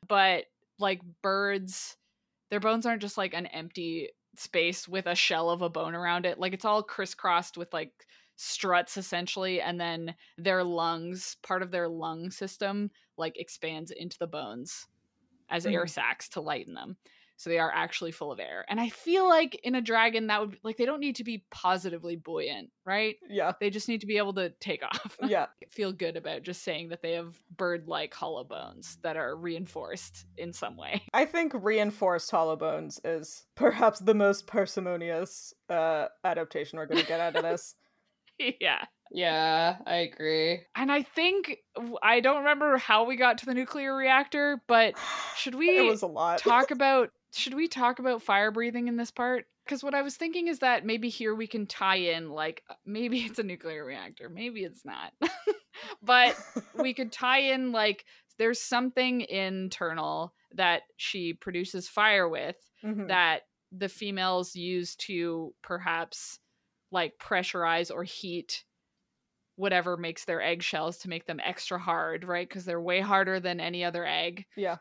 but like birds their bones aren't just like an empty space with a shell of a bone around it. Like it's all crisscrossed with like struts essentially and then their lungs part of their lung system like expands into the bones as air Mhm. sacs to lighten them so they are actually full of air and i feel like in a dragon that would like they don't need to be positively buoyant right yeah they just need to be able to take <laughs> off. yeah Feel good about just saying that they have bird like hollow bones that are reinforced in some way. I think reinforced hollow bones is perhaps the most parsimonious uh, adaptation we're going to get out of <laughs> this. <laughs> yeah. yeah, I agree. And I think I don't remember how we got to the nuclear reactor, but <sighs> should we it was a lot. talk <laughs> about should we talk about fire breathing in this part? Because what I was thinking is that maybe here we can tie in like uh, maybe it's a nuclear reactor, maybe it's not. <laughs> but we could tie in like there's something internal that she produces fire with Mhm. that the females use to perhaps like pressurize or heat whatever makes their eggshells to make them extra hard, right? Because they're way harder than any other egg. Yeah.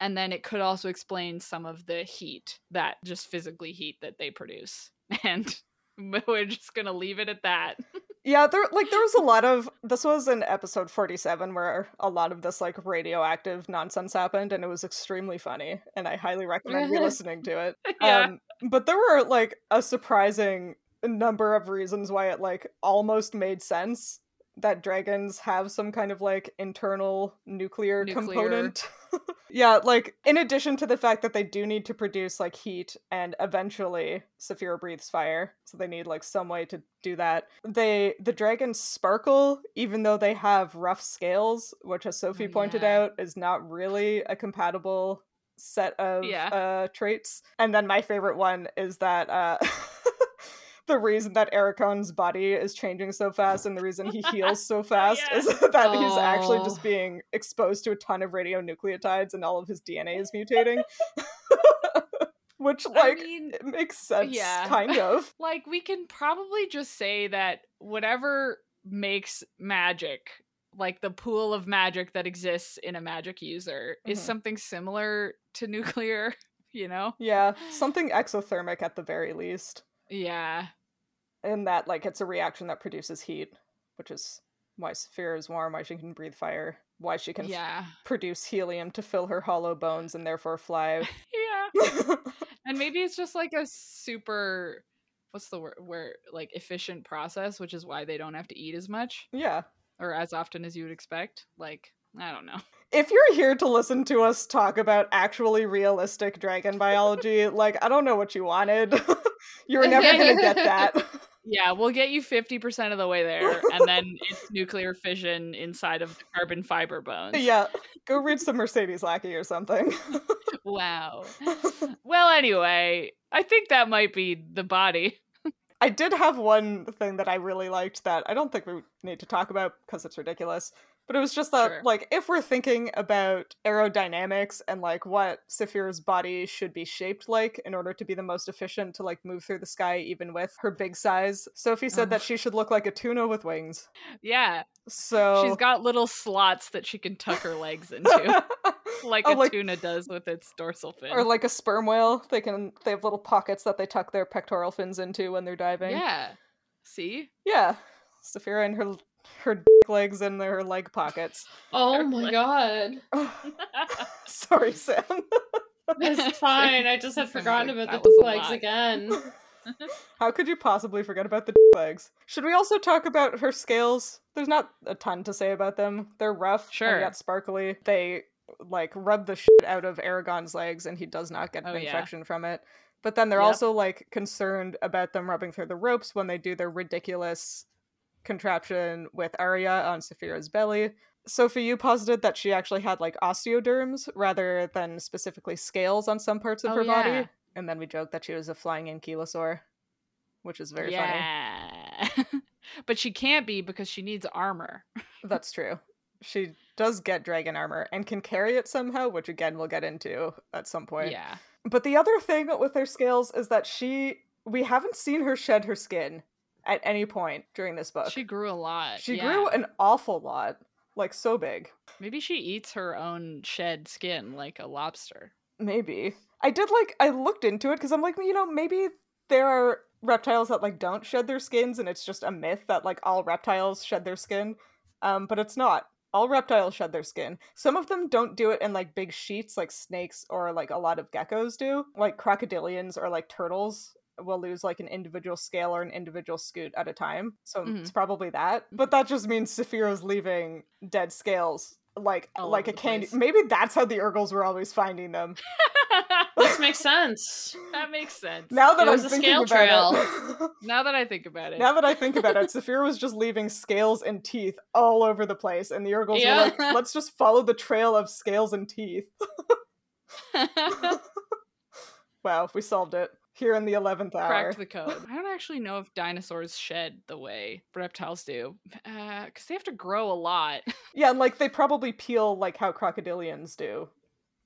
And then it could also explain some of the heat that just physically heat that they produce. <laughs> And <laughs> we're just going to leave it at that. <laughs> Yeah, there like there was a lot of this was in episode 47 where a lot of this like radioactive nonsense happened and it was extremely funny and I highly recommend re-listening to it. Yeah. Um but there were like a surprising number of reasons why it like almost made sense that dragons have some kind of like internal nuclear, Nuclear. component. <laughs> yeah, like in addition to the fact that they do need to produce like heat and eventually Saphira breathes fire, so they need like some way to do that. They the dragons sparkle even though they have rough scales, which as Sophie Oh, pointed out is not really a compatible set of Yeah. uh traits. And then my favorite one is that uh <laughs> the reason that Eragon's body is changing so fast and the reason he heals so <laughs> fast yeah. is <laughs> that he's actually just being exposed to a ton of radionucleotides and all of his DNA is mutating. <laughs> Which like I mean, it makes sense yeah. kind of. like we can probably just say that whatever makes magic like the pool of magic that exists in a magic user is Mhm. something similar to nuclear you know Yeah, <sighs> something exothermic at the very least. yeah In that like it's a reaction that produces heat, which is why Saphira is warm, why she can breathe fire, why she can f- produce helium to fill her hollow bones and therefore fly. <laughs> yeah <laughs> and maybe it's just like a super what's the word where like efficient process which is why they don't have to eat as much yeah. or as often as you would expect like i don't know <laughs> If you're here to listen to us talk about actually realistic dragon biology, like I don't know what you wanted. you were never gonna get that. Yeah we'll get you 50% of the way there and then <laughs> it's nuclear fission inside of the carbon fiber bones yeah. Go read some Mercedes Lackey or something. <laughs> wow <laughs> well anyway i think that might be the body I did have one thing that I really liked that I don't think we need to talk about because it's ridiculous. But it was just that, Sure. like, if we're thinking about aerodynamics and like what Saphira's body should be shaped like in order to be the most efficient to like move through the sky, even with her big size, Sophie said Oh. that she should look like a tuna with wings. yeah So she's got little slots that she can tuck her legs <laughs> into like Oh, a like- tuna does with its dorsal fin or like a sperm whale. They can they have little pockets that they tuck their pectoral fins into when they're diving. yeah see Yeah. Saphira and her her dick legs in her leg pockets. Oh my Like- god. <laughs> Sorry, Sam. It's <laughs> fine. I just had forgotten like about the was legs again. <laughs> How could you possibly forget about the legs? Should we also talk about her scales? There's not a ton to say about them. They're rough, Sure. and yet sparkly. They like rub the shit out of Eragon's legs, and he does not get oh, an Oh, yeah. infection from it. But then they're Yep. also like concerned about them rubbing through the ropes when they do their ridiculous contraption with Arya on Saphira's belly. Sophie, you posited that she actually had like osteoderms rather than specifically scales on some parts of Oh, her yeah. body. And then we joked that she was a flying ankylosaur, which is very funny. yeah <laughs> but she can't be because she needs armor <laughs> That's true. She does get dragon armor and can carry it somehow, which again we'll get into at some point. yeah But the other thing with her scales is that she we haven't seen her shed her skin at any point during this book. she grew a lot She yeah. grew an awful lot, like so big. maybe she eats her own shed skin like a lobster Maybe. I did like I looked into it because I'm like, you know, maybe there are reptiles that like don't shed their skins and it's just a myth that like all reptiles shed their skin. Um, but it's not. All reptiles shed their skin. Some of them don't do it in like big sheets like snakes or like a lot of geckos do. Like crocodilians or like turtles will lose like an individual scale or an individual scute at a time. So Mhm. it's probably that. But that just means Saphira's leaving dead scales like All like a candy. place. Maybe that's how the Urgals were always finding them. <laughs> this makes sense. <laughs> that makes sense Now that It I'm a scale about it, <laughs> now that i think about it now that I think about it, Saphira was just leaving scales and teeth all over the place, and the Urgals Yeah. were like, "Let's just follow the trail of scales and teeth." Wow, if we solved it here in the eleventh hour. cracked the code. <laughs> I don't actually know if dinosaurs shed the way reptiles do, uh, because they have to grow a lot. Yeah, and like they probably peel like how crocodilians do,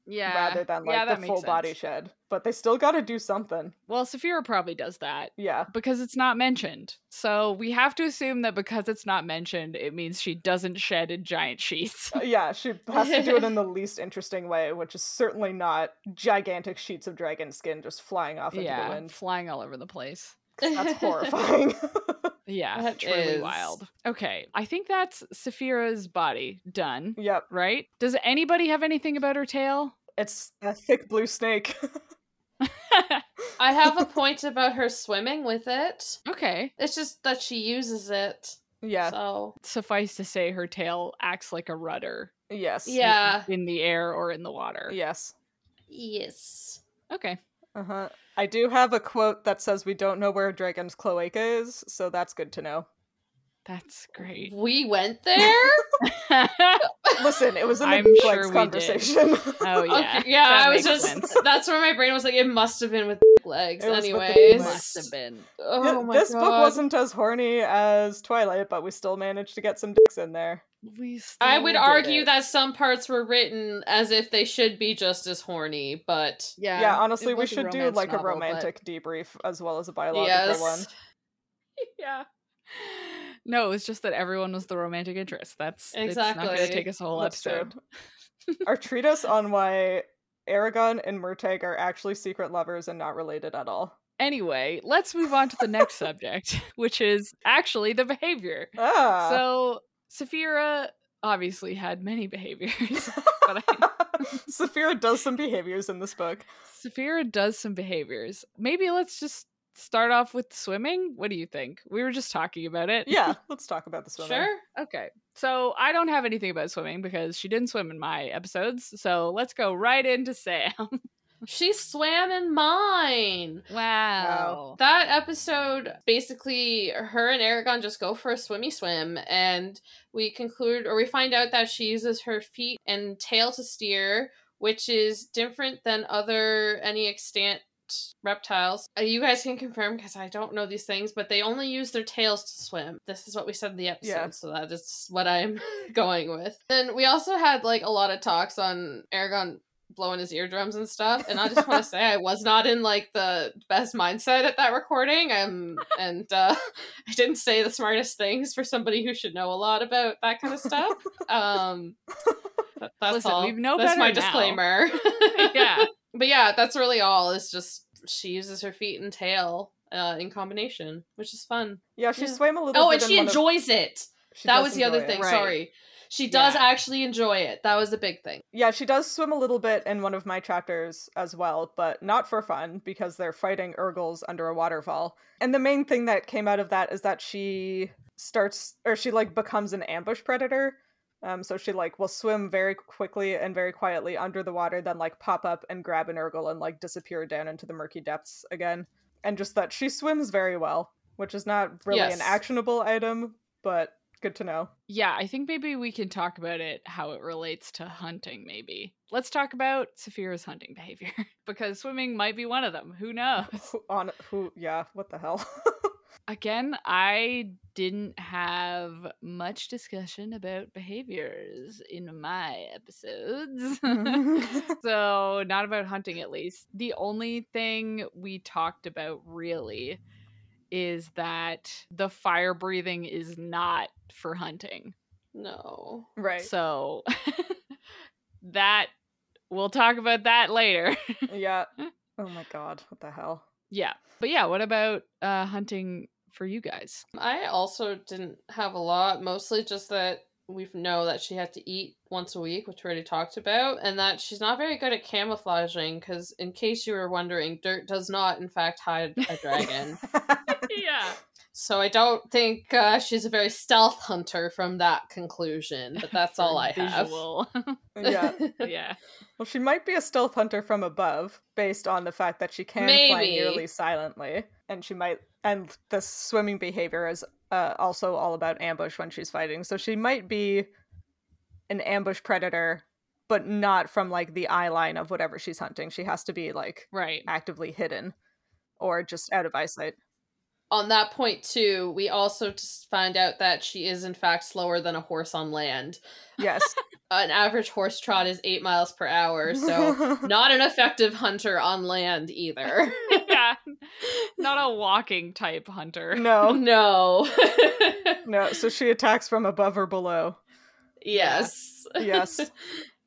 yeah, rather than like yeah, the full body shed. But they still got to do something. Well, Saphira probably does that Yeah, because it's not mentioned. So we have to assume that because it's not mentioned, it means she doesn't shed in giant sheets. Uh, yeah. She has to do it in the <laughs> least interesting way, which is certainly not gigantic sheets of dragon skin just flying off into the wind. flying all over the place. 'Cause That's <laughs> horrifying. <laughs> Yeah, That truly is- wild. Okay, I think that's Saphira's body done. Yep. Right? Does anybody have anything about her tail? It's a thick blue snake. <laughs> I have a point about her swimming with it. okay. It's just that she uses it. yeah. So Suffice to say, her tail acts like a rudder Yes. yeah. in the air or in the water. Yes. Yes. Okay. Uh huh. I do have a quote that says we don't know where Dragon's cloaca is, so that's good to know. That's great. We went <laughs> there. Listen, it was in the I'm Legs sure we did. conversation. oh, yeah. Okay, yeah. that I was just. sense. That's where my brain was like. It must have been with <laughs> legs. It was with the Anyways. Must have been. Oh Yeah, my this god. book wasn't as horny as Twilight, but we still managed to get some dicks in there. We I would argue it. that some parts were written as if they should be just as horny, but Yeah, Yeah, honestly, we should do romance like a novel, but- romantic debrief as well as a biological yes. one. <laughs> yeah. No, it's just that everyone was the romantic interest. That's exactly It's not going to Exactly. take us a whole That's episode. <laughs> Our treatise on why Eragon and Murtagh are actually secret lovers and not related at all. Anyway, let's move on to the next subject, <laughs> which is actually the behavior. Ah. So, Saphira obviously had many <laughs> behaviors, but I, Saphira does some behaviors in this book. Saphira does some behaviors. Maybe let's just start off with swimming. What do you think? We were just talking about it. Yeah, <laughs> let's talk about the swimming. sure. Okay. So, I don't have anything about swimming because she didn't swim in my episodes. So, let's go right into Sam. <laughs> She swam in mine. Wow. That episode, basically, her and Eragon just go for a swimmy swim, and we conclude, or we find out that she uses her feet and tail to steer, which is different than other any extant reptiles. Uh, you guys can confirm because I don't know these things, but they only use their tails to swim. This is what we said in the episode, Yeah. so that is what I'm <laughs> going with. Then we also had like a lot of talks on Eragon blowing his eardrums and stuff. And I just want to <laughs> say I was not in like the best mindset at that recording. Um <laughs> and uh I didn't say the smartest things for somebody who should know a lot about that kind of stuff. Um th- that's Listen, all. we know that's my now. disclaimer. yeah. But yeah, that's really all. It's just she uses her feet and tail uh in combination, which is fun. Yeah, she Yeah. swam a little Oh, bit. and she one of- enjoys it. she that was the other it. thing. Right. Sorry. She does Yeah. actually enjoy it. That was the big thing. Yeah, she does swim a little bit in one of my chapters as well, but not for fun because they're fighting Urgals under a waterfall. And the main thing that came out of that is that she starts or she like becomes an ambush predator. Um, so she like will swim very quickly and very quietly under the water, then like pop up and grab an Urgal and like disappear down into the murky depths again. And just that she swims very well, which is not really Yes. an actionable item, but good to know. Yeah, I think maybe we can talk about it how it relates to hunting, maybe. Let's talk about Saphira's hunting behavior <laughs> because swimming might be one of them. Who knows? On who? Yeah, what the hell? <laughs> Again, I didn't have much discussion about behaviors in my episodes. <laughs> <laughs> so, not about hunting at least. The only thing we talked about really is that the fire breathing is not for hunting. No. right. So <laughs> that we'll talk about that later. Yeah. Oh my god, what the hell? yeah. But yeah, what about uh hunting for you guys? I also didn't have a lot, mostly just that we know that she had to eat once a week, which we already talked about, and that she's not very good at camouflaging, because in case you were wondering, dirt does not, in fact, hide a dragon. <laughs> yeah. so I don't think uh, she's a very stealth hunter from that conclusion, but that's all I have. Visual. <laughs> yeah. <laughs> yeah. Well, she might be a stealth hunter from above, based on the fact that she can fly nearly silently, and she might. And the swimming behavior is uh, also all about ambush when she's fighting, so she might be an ambush predator, but not from like the eye line of whatever she's hunting. She has to be like Right. actively hidden, or just out of eyesight. On that point, too, we also just find out that she is, in fact, slower than a horse on land. Yes. <laughs> An average horse trot is eight miles per hour, so <laughs> not an effective hunter on land either. <laughs> yeah. Not a walking type hunter. <laughs> no, no. <laughs> no. So she attacks from above or below. yes. Yes.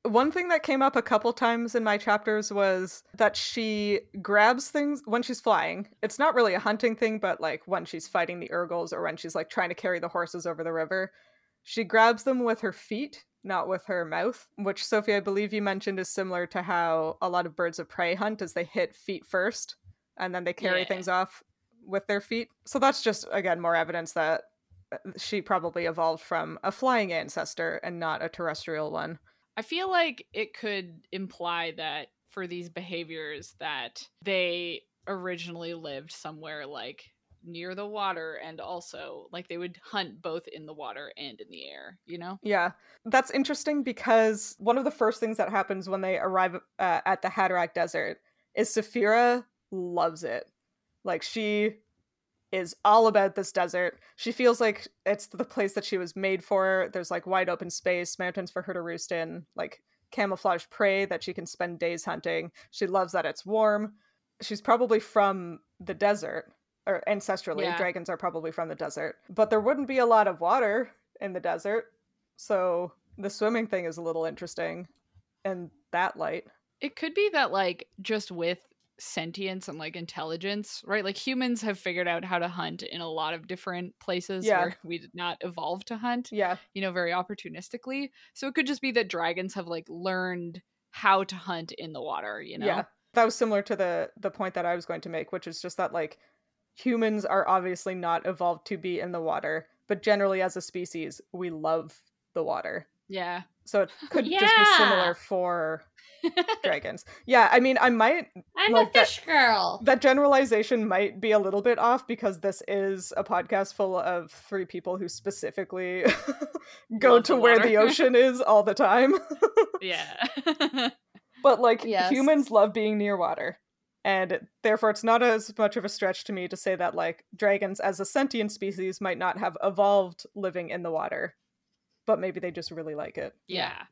One thing that came up a couple times in my chapters was that she grabs things when she's flying. It's not really a hunting thing, but like when she's fighting the Urgals or when she's like trying to carry the horses over the river, she grabs them with her feet, not with her mouth, which Sophie, I believe you mentioned is similar to how a lot of birds of prey hunt as they hit feet first and then they carry Yeah. things off with their feet. So that's just again more evidence that uh, she probably evolved from a flying ancestor and not a terrestrial one. I feel like it could imply that for these behaviors that they originally lived somewhere like near the water and also like they would hunt both in the water and in the air, you know? Yeah, that's interesting because one of the first things that happens when they arrive uh, at the Hadarac Desert is Saphira loves it. Like she is all about this desert. She feels like it's the place that she was made for. There's like wide open space, mountains for her to roost in, like camouflage prey that she can spend days hunting. She loves that it's warm. She's probably from the desert, or ancestrally, Yeah. dragons are probably from the desert. But there wouldn't be a lot of water in the desert. So the swimming thing is a little interesting in that light. It could be that like just with sentience and like intelligence, right? Like humans have figured out how to hunt in a lot of different places Yeah. where we did not evolve to hunt. Yeah. you know, very opportunistically. So it could just be that dragons have like learned how to hunt in the water, you know? Yeah. That was similar to the the point that I was going to make, which is just that like humans are obviously not evolved to be in the water, but generally as a species, we love the water. Yeah. So it oh, could just be similar for <laughs> dragons. Yeah, I mean, I might I'm Like a that- fish girl. that generalization might be a little bit off because this is a podcast full of three people who specifically <laughs> go Love to the where the ocean is all the time. <laughs> yeah. but like Yes. humans love being near water. And therefore it's not as much of a stretch to me to say that like dragons as a sentient species might not have evolved living in the water, but maybe they just really like it. yeah.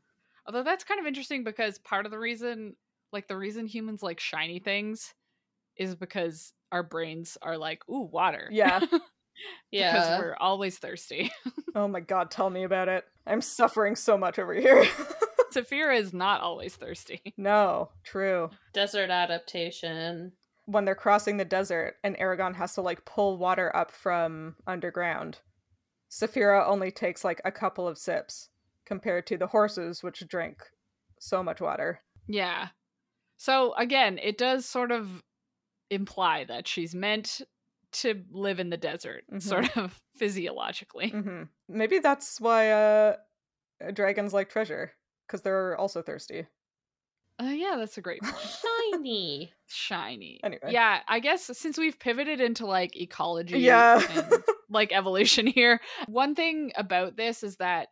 Although that's kind of interesting because part of the reason, like the reason humans like shiny things is because our brains are like, ooh, water. Yeah. <laughs> Yeah. Because we're always thirsty. <laughs> Oh my god, tell me about it. I'm suffering so much over here. <laughs> Saphira is not always thirsty. no, true. Desert adaptation. when they're crossing the desert and Eragon has to like pull water up from underground. Saphira only takes like a couple of sips compared to the horses which drink so much water. Yeah. So again, it does sort of imply that she's meant to live in the desert, Mhm. sort of <laughs> physiologically. hmm Maybe that's why uh dragons like treasure because they're also thirsty. Uh, yeah, that's a great point. <laughs> Shiny. Shiny. Anyway. Yeah, I guess since we've pivoted into like ecology Yeah. and like evolution here, one thing about this is that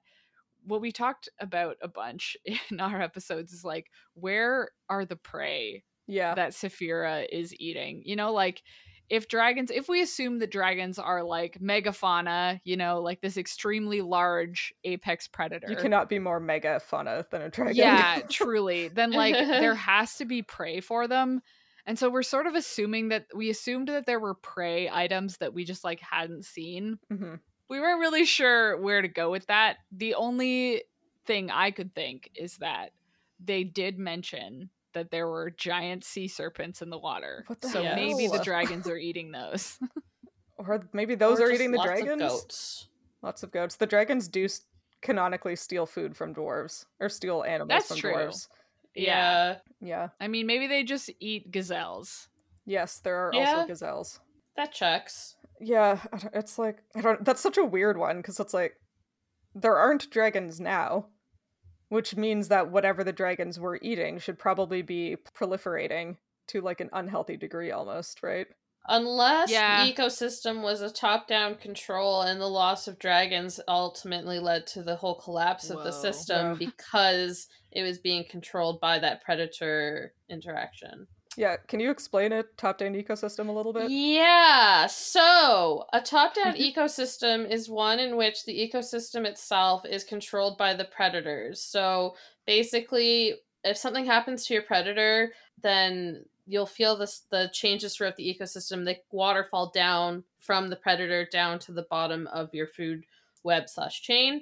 what we talked about a bunch <laughs> in our episodes is like where are the prey yeah. that Saphira is eating. You know, like if dragons, if we assume that dragons are like megafauna, you know, like this extremely large apex predator. you cannot be more megafauna than a dragon. Yeah, truly. <laughs> Then like there <laughs> has to be prey for them. And so we're sort of assuming that we assumed that there were prey items that we just like hadn't seen. hmm We weren't really sure where to go with that. The only thing I could think is that they did mention that there were giant sea serpents in the water. What the so maybe the dragons are eating those. <laughs> Or maybe those Or are eating the lots of dragons. goats. Lots of goats. The dragons do s- canonically steal food from dwarves or steal animals That's from true. dwarves. Yeah. Yeah. Yeah. I mean, maybe they just eat gazelles. Yes, there are Yeah. also gazelles. That checks. Yeah, it's like I don't. That's such a weird one because it's like there aren't dragons now, which means that whatever the dragons were eating should probably be proliferating to like an unhealthy degree, almost, right? Unless Yeah. the ecosystem was a top down control and the loss of dragons ultimately led to the whole collapse of the system Yeah. because it was being controlled by that predator interaction. Yeah, can you explain a top-down ecosystem a little bit? Yeah. So, a top down mm-hmm. ecosystem is one in which the ecosystem itself is controlled by the predators. So, basically, if something happens to your predator, then you'll feel this the changes throughout the ecosystem. The waterfall down from the predator down to the bottom of your food web slash chain.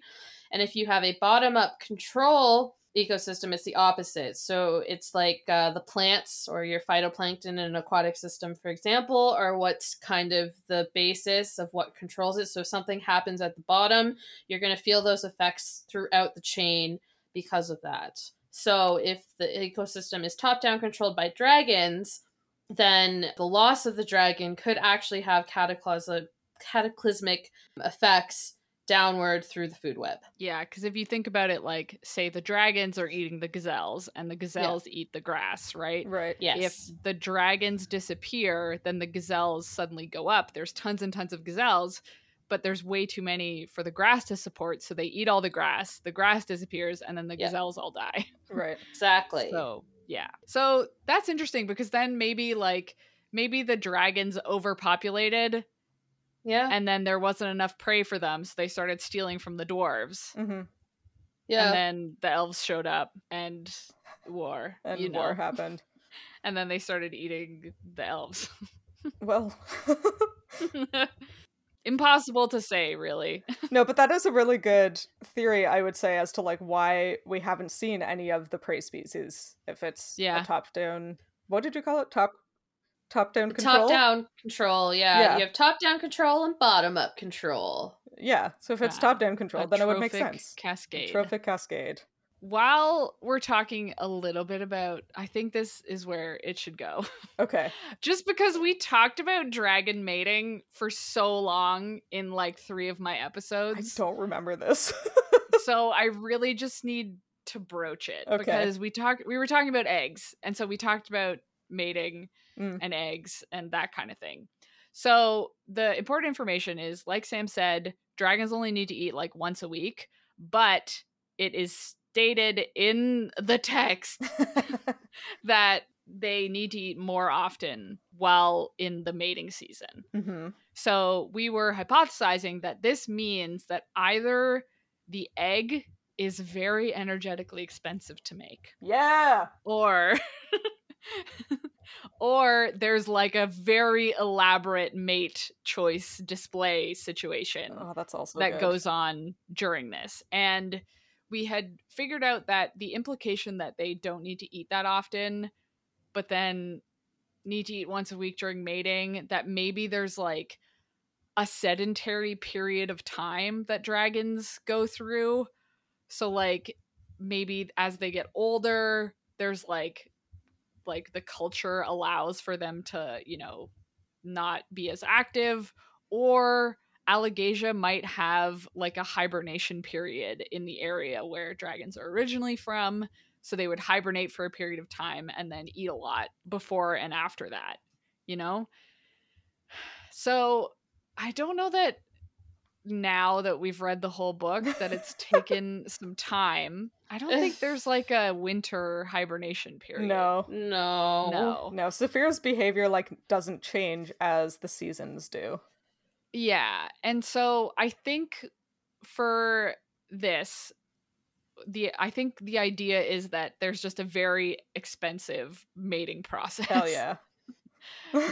And if you have a bottom up control ecosystem it's the opposite. So it's like uh, the plants or your phytoplankton in an aquatic system for example are what's kind of the basis of what controls it. So if something happens at the bottom you're going to feel those effects throughout the chain because of that. So if the ecosystem is top down controlled by dragons then the loss of the dragon could actually have cataclysmic cataclysmic effects downward through the food web. Yeah, because if you think about it, like, say the dragons are eating the gazelles and the gazelles yeah. eat the grass, right? Right. Yes. If the dragons disappear, then the gazelles suddenly go up. There's tons and tons of gazelles, but there's way too many for the grass to support. So they eat all the grass, the grass disappears, and then the yeah. gazelles all die. <laughs> Right. Exactly. So, yeah. So that's interesting because then maybe, like, maybe the dragons overpopulated yeah. And then there wasn't enough prey for them, so they started stealing from the dwarves. Mm-hmm. Yeah. And then the elves showed up and war. And you know. war happened. <laughs> and then they started eating the elves. <laughs> well. <laughs> Impossible to say, really. no, but that is a really good theory, I would say, as to like why we haven't seen any of the prey species. If it's yeah. a top down what did you call it? Top top down control. Top down control, yeah. yeah. You have top down control and bottom up control. Yeah. So if it's top down control, then it would make sense. Cascade. A trophic cascade. While we're talking a little bit about, I think this is where it should go. Okay. <laughs> Just because we talked about dragon mating for so long in like three of my episodes. I don't remember this. <laughs> so I really just need to broach it okay. because we talked we were talking about eggs and so we talked about mating mm. and eggs and that kind of thing. So the important information is like Sam said, dragons only need to eat like once a week, but it is stated in the text <laughs> that they need to eat more often while in the mating season. Mm-hmm. So we were hypothesizing that this means that either the egg is very energetically expensive to make. Yeah. Or <laughs> <laughs> or there's like a very elaborate mate choice display situation oh, that's also that good. goes on during this and we had figured out that the implication that they don't need to eat that often but then need to eat once a week during mating that maybe there's like a sedentary period of time that dragons go through so like maybe as they get older there's like like the culture allows for them to, you know, not be as active or Alagaësia might have like a hibernation period in the area where dragons are originally from. So they would hibernate for a period of time and then eat a lot before and after that, you know? <sighs> So I don't know that now that we've read the whole book that it's taken <laughs> some time. I don't think there's like a winter hibernation period. No. No. No. No. Saphira's behavior like doesn't change as the seasons do. Yeah. And so I think for this the I think the idea is that there's just a very expensive mating process. Hell yeah.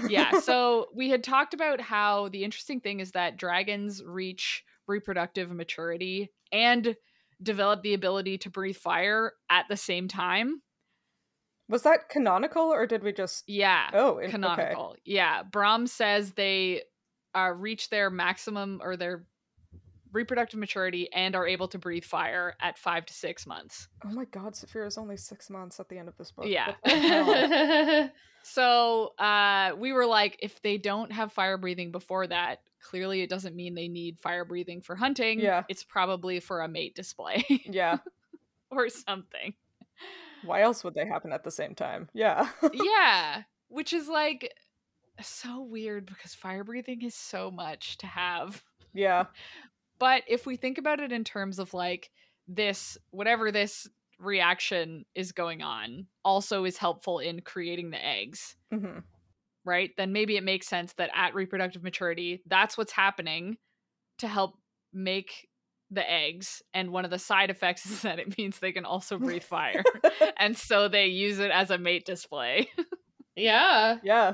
Yeah. <laughs> So we had talked about how the interesting thing is that dragons reach reproductive maturity and develop the ability to breathe fire at the same time. Was that canonical or did we just Yeah. Oh, canonical. okay. Yeah. Brom says they uh, reach their maximum or their reproductive maturity and are able to breathe fire at five to six months. Oh my god, Saphira is only six months at the end of this book. Yeah. What the hell? <laughs> So uh, we were like, if they don't have fire breathing before that, clearly it doesn't mean they need fire breathing for hunting. Yeah. It's probably for a mate display yeah. <laughs> or something. Why else would they happen at the same time? Yeah. <laughs> yeah. Which is like so weird because fire breathing is so much to have. yeah. But if we think about it in terms of like this, whatever this reaction is going on, also is helpful in creating the eggs, hmm right? Then maybe it makes sense that at reproductive maturity, that's what's happening to help make the eggs. And one of the side effects <laughs> is that it means they can also breathe fire. <laughs> and so they use it as a mate display. <laughs> yeah. Yeah.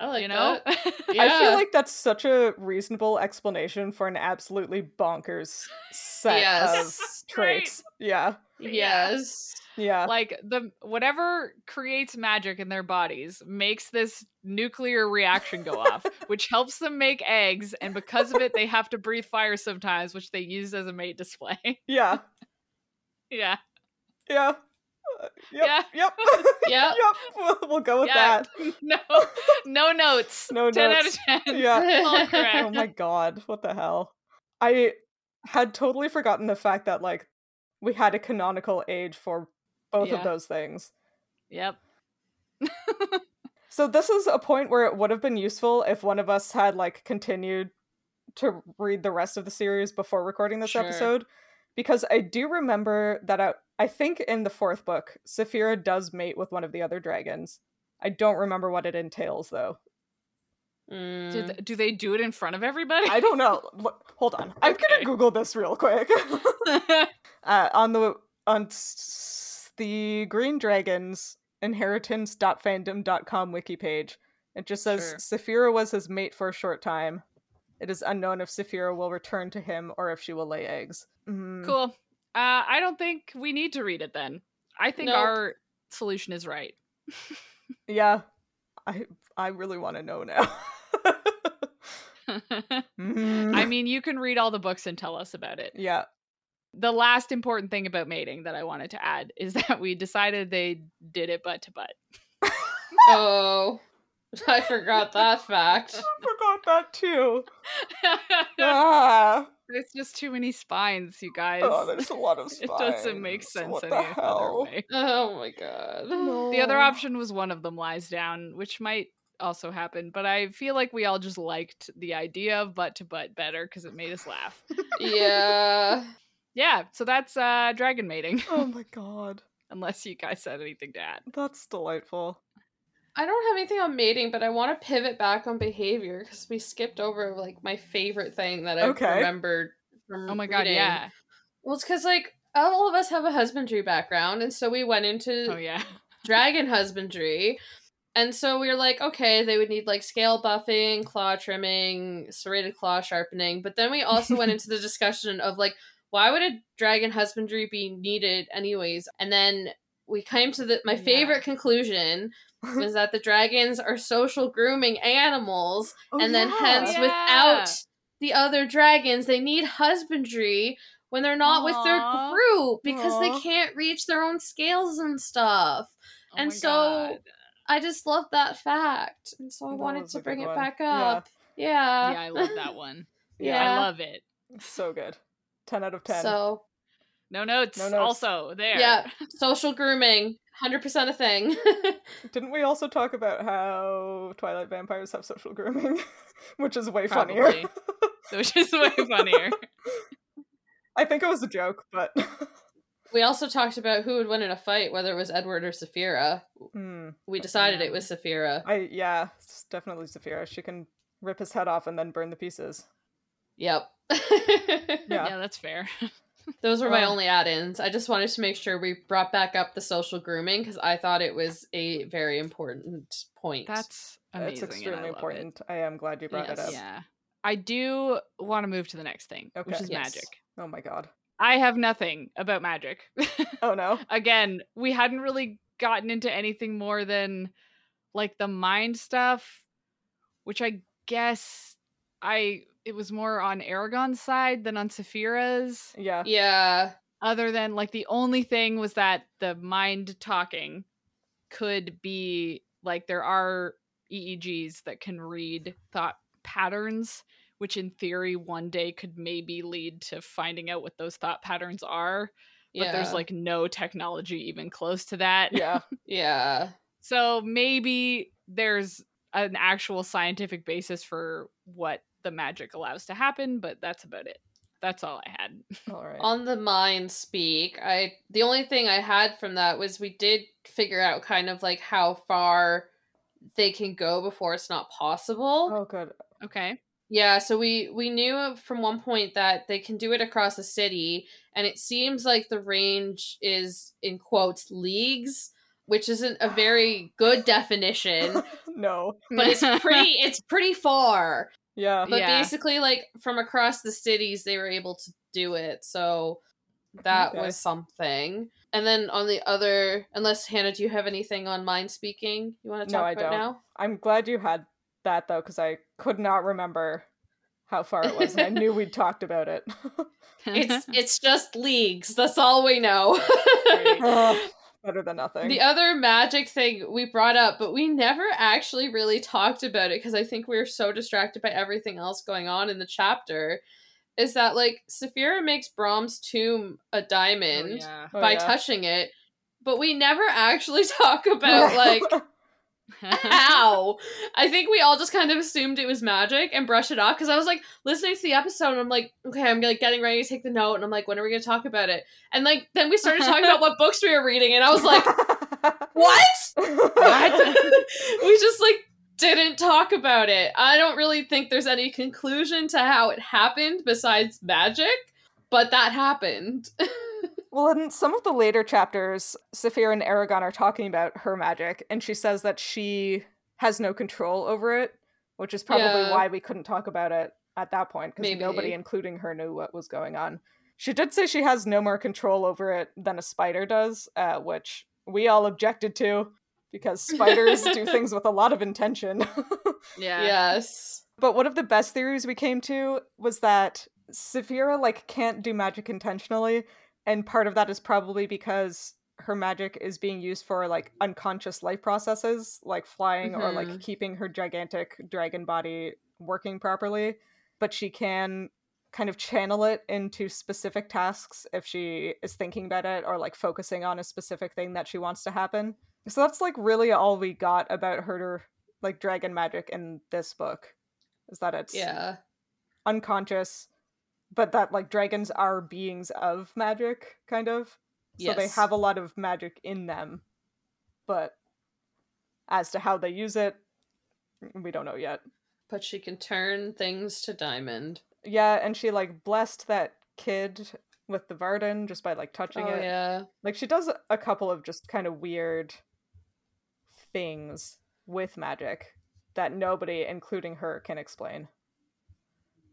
I like you know? that. <laughs> I feel like that's such a reasonable explanation for an absolutely bonkers set Yes. <laughs> of traits. Yeah. Yes. Yeah. like the whatever creates magic in their bodies makes this nuclear reaction go off <laughs> which helps them make eggs and because of it they have to breathe fire sometimes which they use as a mate display Yeah. yeah Yeah. Yep. Yeah. Yep. <laughs> Yep. <laughs> yep. We'll, we'll go with yeah that. <laughs> no no notes No 10 notes. out of 10 Yeah. oh my god. What the hell? I had totally forgotten the fact that like we had a canonical age for both Yeah. of those things. yep So this is a point where it would have been useful if one of us had like continued to read the rest of the series before recording this Sure. episode because I do remember that I, I think in the fourth book Saphira does mate with one of the other dragons. I don't remember what it entails though. do, Mm. th- do they do it in front of everybody I don't know. <laughs> Look, hold on. I'm Okay. going to google this real quick. <laughs> <laughs> uh, on the on s- the Green Dragons inheritance.fandom.com wiki page. It just says Saphira was his mate for a short time. It is unknown if Saphira will return to him or if she will lay eggs. Mm, cool uh i don't think we need to read it then i think Nope. our solution is right <laughs> Yeah. I I really want to know now. <laughs> Mm, I mean, you can read all the books and tell us about it. yeah. The last important thing about mating that I wanted to add is <laughs> that we decided they did it butt to butt. Oh, <laughs> I forgot that fact. <laughs> I forgot that too. <laughs> Ah. There's just too many spines, you guys. Oh, there's a lot of spines. it doesn't make sense What any the other way. Oh my god. No. The other option was one of them lies down, which might also happen, but I feel like we all just liked the idea of butt to butt better because it made us laugh. Yeah. yeah, so that's uh dragon mating, Oh my god. unless you guys had anything to add. That's delightful. I don't have anything on mating, but I want to pivot back on behavior because we skipped over like my favorite thing that I Okay. remembered from. Oh my god, reading. yeah. Well, it's because like all of us have a husbandry background, and so we went into Oh yeah. <laughs> dragon husbandry. And so we were like, okay, they would need like scale buffing, claw trimming, serrated claw sharpening. But then we also went into the <laughs> discussion of like, why would a dragon husbandry be needed anyways? And then we came to the my Yeah. favorite conclusion was that the dragons are social grooming animals, Oh, and then yeah. hence Yeah. without the other dragons, they need husbandry when they're not with their group because they can't reach their own scales and stuff. Oh And so God. I just love that fact, and so I That wanted to bring it one. back Yeah. up. Yeah, yeah, I love that one. <laughs> yeah, I love it. so good. 10 out of 10. So No notes. No notes. Also there. yeah, social grooming, hundred percent a thing. <laughs> Didn't we also talk about how Twilight vampires have social grooming? <laughs> Which is way Probably. funnier. <laughs> Which is way funnier. I think it was a joke, but. we also talked about who would win in a fight, whether it was Edward or Saphira. Hmm. We decided Yeah. it was Saphira. I yeah, it's definitely Saphira. She can rip his head off and then burn the pieces. Yep. Yeah. yeah, that's fair. Those were my only add-ins. I just wanted to make sure we brought back up the social grooming because I thought it was a very important point. That's amazing. it's and I extremely love it. important. I am glad you brought it Yes. up. Yeah. I do want to move to the next thing, which is Yes. magic. Oh my god. I have nothing about magic. <laughs> Oh no. Again, we hadn't really gotten into anything more than like the mind stuff, which I guess I it was more on Eragon's side than on Saphira's. Yeah. yeah. Other than like the only thing was that the mind talking could be like there are EEGs that can read thought patterns, which in theory one day could maybe lead to finding out what those thought patterns are. But Yeah. there's like no technology even close to that. Yeah. <laughs> yeah. So maybe there's an actual scientific basis for what the magic allows to happen, but that's about it. That's all I had. <laughs> All right. on the mind speak i the only thing i had from that was we did figure out kind of like how far they can go before it's not possible Oh good. Okay. yeah so we we knew from one point that they can do it across the city and it seems like the range is in quotes leagues which isn't a very <laughs> good definition, no. but it's <laughs> pretty it's pretty far. Yeah. But Yeah. basically like from across the cities they were able to do it. So that Okay. was something. And then on the other unless Hannah, do you have anything on mind speaking you want to No, talk I about don't. now? I'm glad you had that though, because I could not remember how far it was, and I <laughs> knew we'd talked about it. <laughs> It's it's just leagues. That's all we know. <laughs> Better than nothing. The other magic thing we brought up, but we never actually really talked about it because I think we were so distracted by everything else going on in the chapter. Is that like Saphira makes Brom's tomb a diamond oh, yeah. Oh, by yeah. touching it, but we never actually <laughs> talk about <laughs> like <laughs> how. I think we all just kind of assumed it was magic and brushed it off because I was like listening to the episode and I'm like, okay, I'm like getting ready to take the note and I'm like, when are we gonna talk about it? And like then we started talking about what books we were reading and I was like, <laughs> what? <laughs> we just like didn't talk about it. I don't really think there's any conclusion to how it happened besides magic, but that happened. Well, in some of the later chapters, Saphira and Eragon are talking about her magic, and she says that she has no control over it, which is probably Yeah. why we couldn't talk about it at that point, because nobody, including her, knew what was going on. She did say she has no more control over it than a spider does, uh, which we all objected to, because spiders do <laughs> things with a lot of intention. <laughs> yeah. yes. But one of the best theories we came to was that Saphira like can't do magic intentionally, and part of that is probably because her magic is being used for like unconscious life processes, like flying or like Mhm. keeping her gigantic dragon body working properly. But she can kind of channel it into specific tasks if she is thinking about it or like focusing on a specific thing that she wants to happen. So that's like really all we got about her like dragon magic in this book is that it's Yeah. unconscious but that like dragons are beings of magic kind of so they have a lot of magic in them. But as to how they use it we don't know yet. But she can turn things to diamond. yeah and she like blessed that kid with the Varden just by like touching Oh it. yeah. like she does a couple of just kind of weird things with magic that nobody including her can explain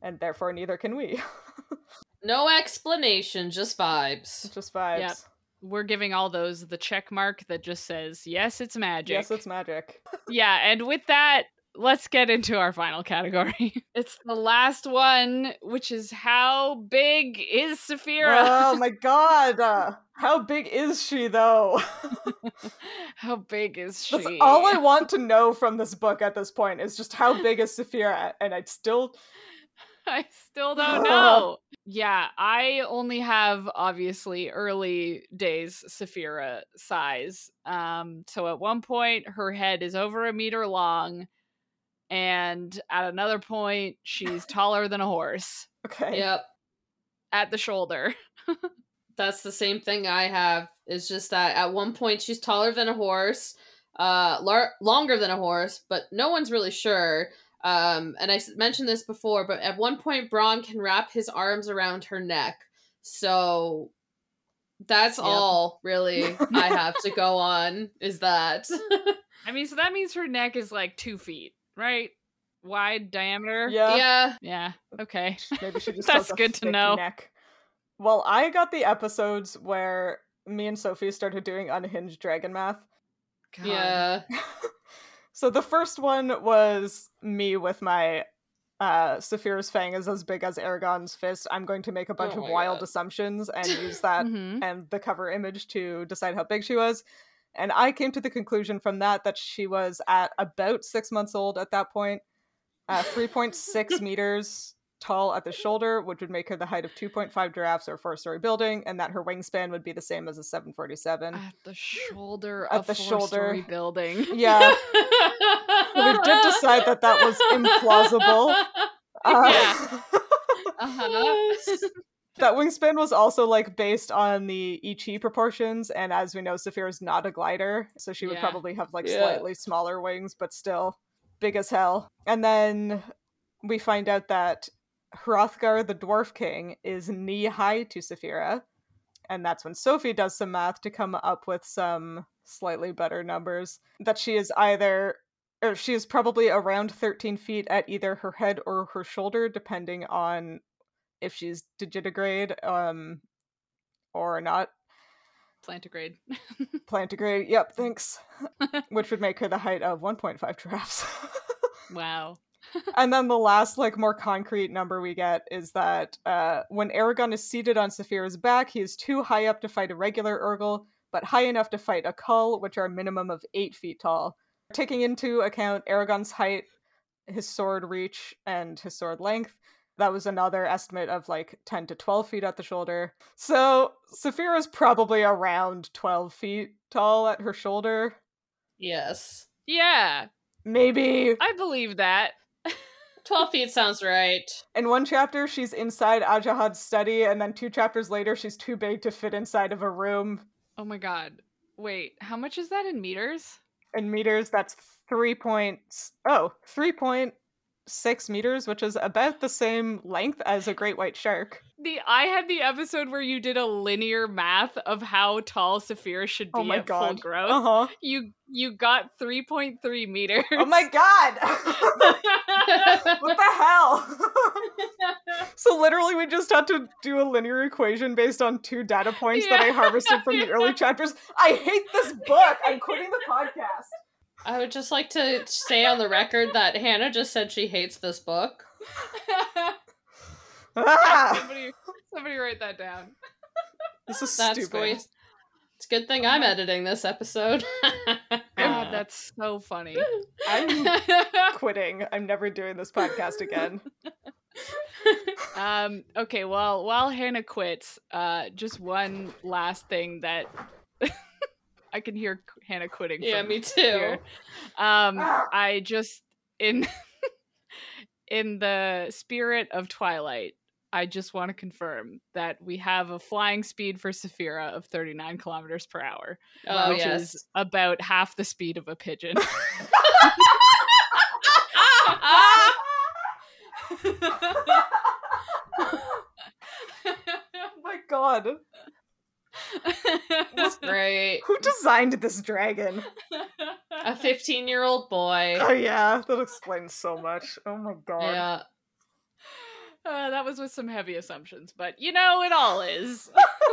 and therefore neither can we <laughs> No explanation, just vibes. just vibes Yep. We're giving all those the check mark that just says, yes, it's magic. yes it's magic <laughs> yeah, and with that, let's get into our final category. <laughs> it's the last one, which is how big is Saphira? oh my god uh, how big is she though how big is she? that's all i want to know from this book at this point is just how big is Saphira and i still I still don't <laughs> know. yeah, I only have obviously early days Saphira size. Um, so at one point her head is over a meter long, and at another point she's <laughs> taller than a horse okay Yep. at the shoulder. <laughs> That's the same thing I have. It's just that at one point she's taller than a horse, uh, lar- longer than a horse, but no one's really sure. Um, and I mentioned this before, but at one point Brom can wrap his arms around her neck. So that's Yep. all really I <laughs> have to go on. Is that? <laughs> I mean, so that means her neck is like two feet, right? Wide diameter. yeah yeah. Yeah. Okay. Maybe she <laughs> just That's good to know. Neck. Well, I got the episodes where me and Sophie started doing unhinged dragon math. God. Yeah. So the first one was me with my uh Saphira's fang is as big as Eragon's fist. I'm going to make a bunch Oh of wild God. assumptions and <laughs> use that Mhm. and the cover image to decide how big she was. And I came to the conclusion from that that she was at about six months old at that point, uh, 3.6 <laughs> meters tall at the shoulder, which would make her the height of 2.5 giraffes or a four story building, and that her wingspan would be the same as a 747. At the <sniffs> shoulder At of the four-story shoulder. building. <laughs> Yeah, we did decide that that was implausible. <laughs> Uh, <laughs> Uh-huh. that wingspan was also like based on the Yi qi proportions, and as we know, Saphira's not a glider, so she would Yeah. probably have like Yeah. slightly smaller wings, but still big as hell. And then we find out that Hrothgar, the Dwarf King, is knee high to Saphira, And that's when Sophie does some math to come up with some slightly better numbers. That she is either, or she is probably around 13 feet at either her head or her shoulder, depending on if she's digitigrade um, or not. Plantigrade. Plantigrade, yep, <laughs> thanks. Which would make her the height of 1.5 giraffes. <laughs> wow. And then the last, like, more concrete number we get is that uh, when Eragon is seated on Saphira's back, he is too high up to fight a regular Urgal, but high enough to fight a Kull, which are a minimum of 8 feet tall. Taking into account Eragon's height, his sword reach, and his sword length, that was another estimate of like 10 to 12 feet at the shoulder. So Saphira's probably around 12 feet tall at her shoulder. Yes. Yeah. Maybe. I believe that. 12 feet sounds right. In one chapter, she's inside Ajahad's study, and then two chapters later, she's too big to fit inside of a room. Oh my god. Wait, how much is that in meters? In meters, that's three points. Oh, three point six meters, which is about the same length as a great white shark. The I had the episode where you did a linear math of how tall Saphira should be Oh my at full growth. Uh huh. You you got three point three meters. Oh my god! <laughs> what the hell? <laughs> so literally, we just had to do a linear equation based on two data points that I harvested from the early <laughs> chapters. I hate this book. I'm quitting the podcast. I would just like to say on the record that Hannah just said she hates this book. Ah, <laughs> somebody, somebody write that down. this is That's stupid. going. It's a good thing I'm editing this episode. <laughs> God, that's so funny. I'm <laughs> quitting. I'm never doing this podcast again. um okay well while hannah quits uh just one last thing that i can hear hannah quitting yeah, me <laughs> too. here. um Ah. i just in <laughs> in the spirit of twilight i just want to confirm that we have a flying speed for Saphira of 39 kilometers per hour Oh which yes. is about half the speed of a pigeon <laughs> oh my god. <laughs> Great. Who designed this dragon? A 15 year old boy. Oh yeah, that explains so much. Oh my god. Yeah. Uh, that was with some heavy assumptions, but you know, it all is. <laughs>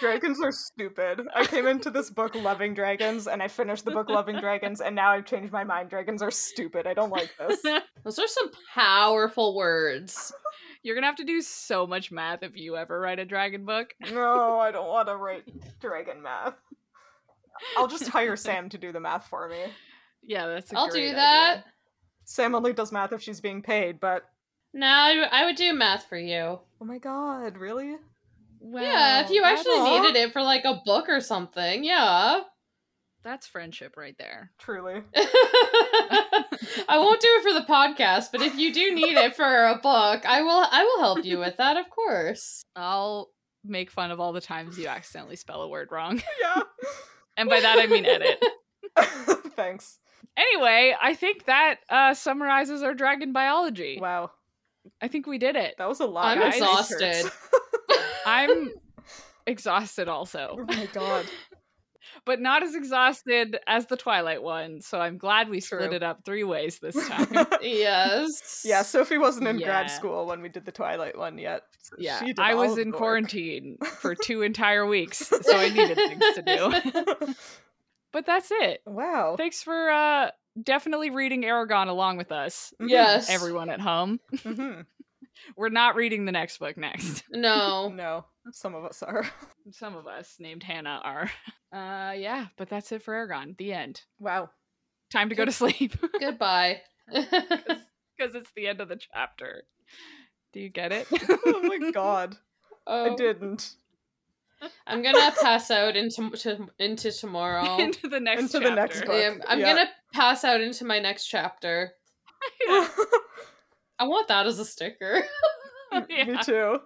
dragons are stupid. I came into this book loving dragons, and I finished the book loving dragons, and now I've changed my mind. Dragons are stupid. I don't like this. <laughs> Those are some powerful words. You're gonna have to do so much math if you ever write a dragon book. No, I don't want to write dragon math. I'll just hire Sam to do the math for me. Yeah, that's. i I'll do that. Sam only does math if she's being paid, but No, I, I would do math for you. oh my god, really? Yeah, if you actually Aw. needed it for like a book or something. Yeah. that's friendship right there. Truly. <laughs> I won't do it for the podcast, but if you do need it for a book, I will I will help you with that, of course. I'll make fun of all the times you accidentally spell a word wrong, <laughs> Yeah. <laughs> and by that I mean edit. Thanks. Anyway, I think that uh, summarizes our dragon biology. Wow. I think we did it. That was a lot. I'm My face exhausted. Hurts. I'm <laughs> exhausted also, oh my god. <laughs> but not as exhausted as the Twilight one. So I'm glad we split it up three ways this <laughs> time. Yes. yeah, Sophie wasn't in grad school when we did the Twilight one yet. so yeah, she I was in quarantine for two entire weeks, so I needed things to do. But that's it. wow. Thanks for uh definitely reading Eragon along with us, Mhm. Yes. everyone at home. Mhm. We're not reading the next book next. <laughs> No. No, some of us are. <laughs> Some of us named Hannah are. <laughs> Uh yeah, but that's it for Eragon. The end. Wow. Time to go to sleep Goodbye. because it's the end of the chapter. Do you get it? oh my god. oh, I didn't. I'm gonna pass out into to, into tomorrow. Into the next Into the next chapter. book. Yeah, I'm Yeah. gonna pass out into my next chapter. Yeah. I want that as a sticker. <laughs> <laughs> Me too.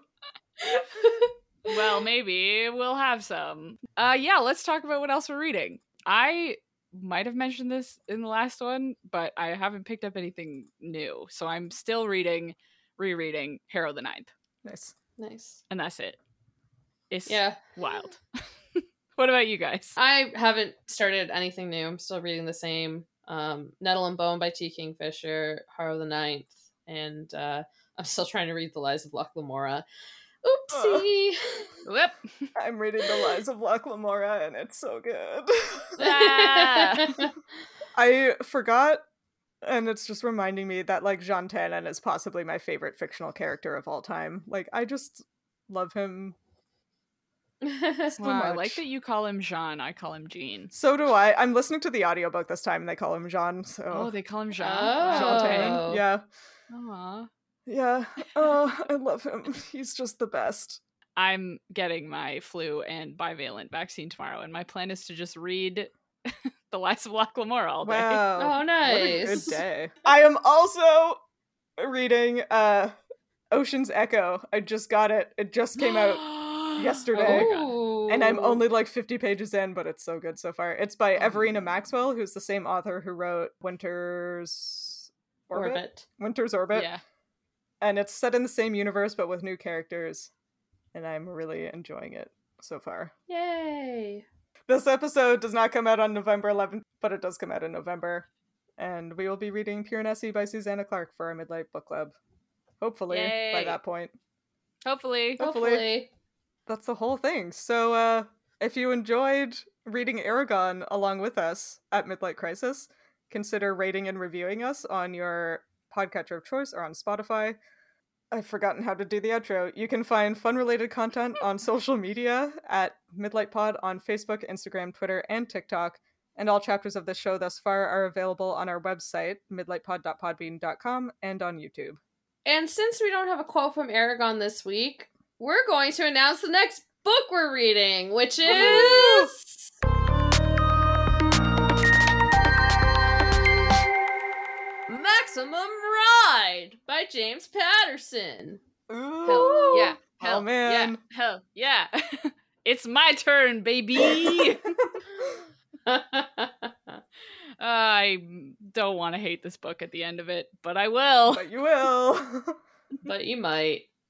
Well, maybe we'll have some. Uh yeah, let's talk about what else we're reading. I might have mentioned this in the last one, but I haven't picked up anything new. So I'm still reading, rereading Harrow the Ninth, Nice. nice. and that's it. it. is Yeah. wild. <laughs> what about you guys? I haven't started anything new. I'm still reading the same. Um, Nettle and Bone by T. Kingfisher, Harrow the Ninth, and uh, I'm still trying to read The Lies of Locke Lamora. Oopsie. Whoop. <laughs> I'm reading The Lies of Locke Lamora and it's so good. Ah. <laughs> I forgot, and it's just reminding me that like Jean Tannen is possibly my favorite fictional character of all time. Like I just love him so <laughs> Wow, I like that you call him Jean. I call him Jean. So do I. I'm listening to the audiobook this time and they call him Jean, so Oh, they call him Jean. Jean Oh. Tannen. Yeah. Aw. Yeah. Oh, I love him. <laughs> He's just the best. I'm getting my flu and bivalent vaccine tomorrow, and my plan is to just read <laughs> The Lies of Locke Lamora all day. Wow. oh, What a nice. good day. I am also reading uh Ocean's Echo. I just got it. It just came out <gasps> yesterday. Ooh. and I'm only like 50 pages in, but it's so good so far. It's by Oh. Everina Maxwell, who's the same author who wrote Winter's Orbit. Orbit. Winter's Orbit. Yeah. And it's set in the same universe but with new characters. And I'm really enjoying it so far. Yay. This episode does not come out on November 11th, but it does come out in November. And we will be reading Piranesi by Susanna Clarke for our Midnight Book Club. Hopefully, by that point. Hopefully. Hopefully. Hopefully. That's the whole thing. So, uh, if you enjoyed reading Eragon along with us at Midlight Crisis, consider rating and reviewing us on your podcatcher of choice or on Spotify. I've forgotten how to do the outro. You can find fun related content on <laughs> social media at Midlight Pod on Facebook, Instagram, Twitter, and TikTok. And all chapters of the show thus far are available on our website, midlightpod.podbean.com, and on YouTube. And since we don't have a quote from Eragon this week, we're going to announce the next book we're reading, which is. Maximum Ride by James Patterson. Ooh. Hell yeah. Oh, Hell man. Yeah. Hell yeah. <laughs> it's my turn, baby. <laughs> I don't want to hate this book at the end of it, but I will. but you will. <laughs> but you might.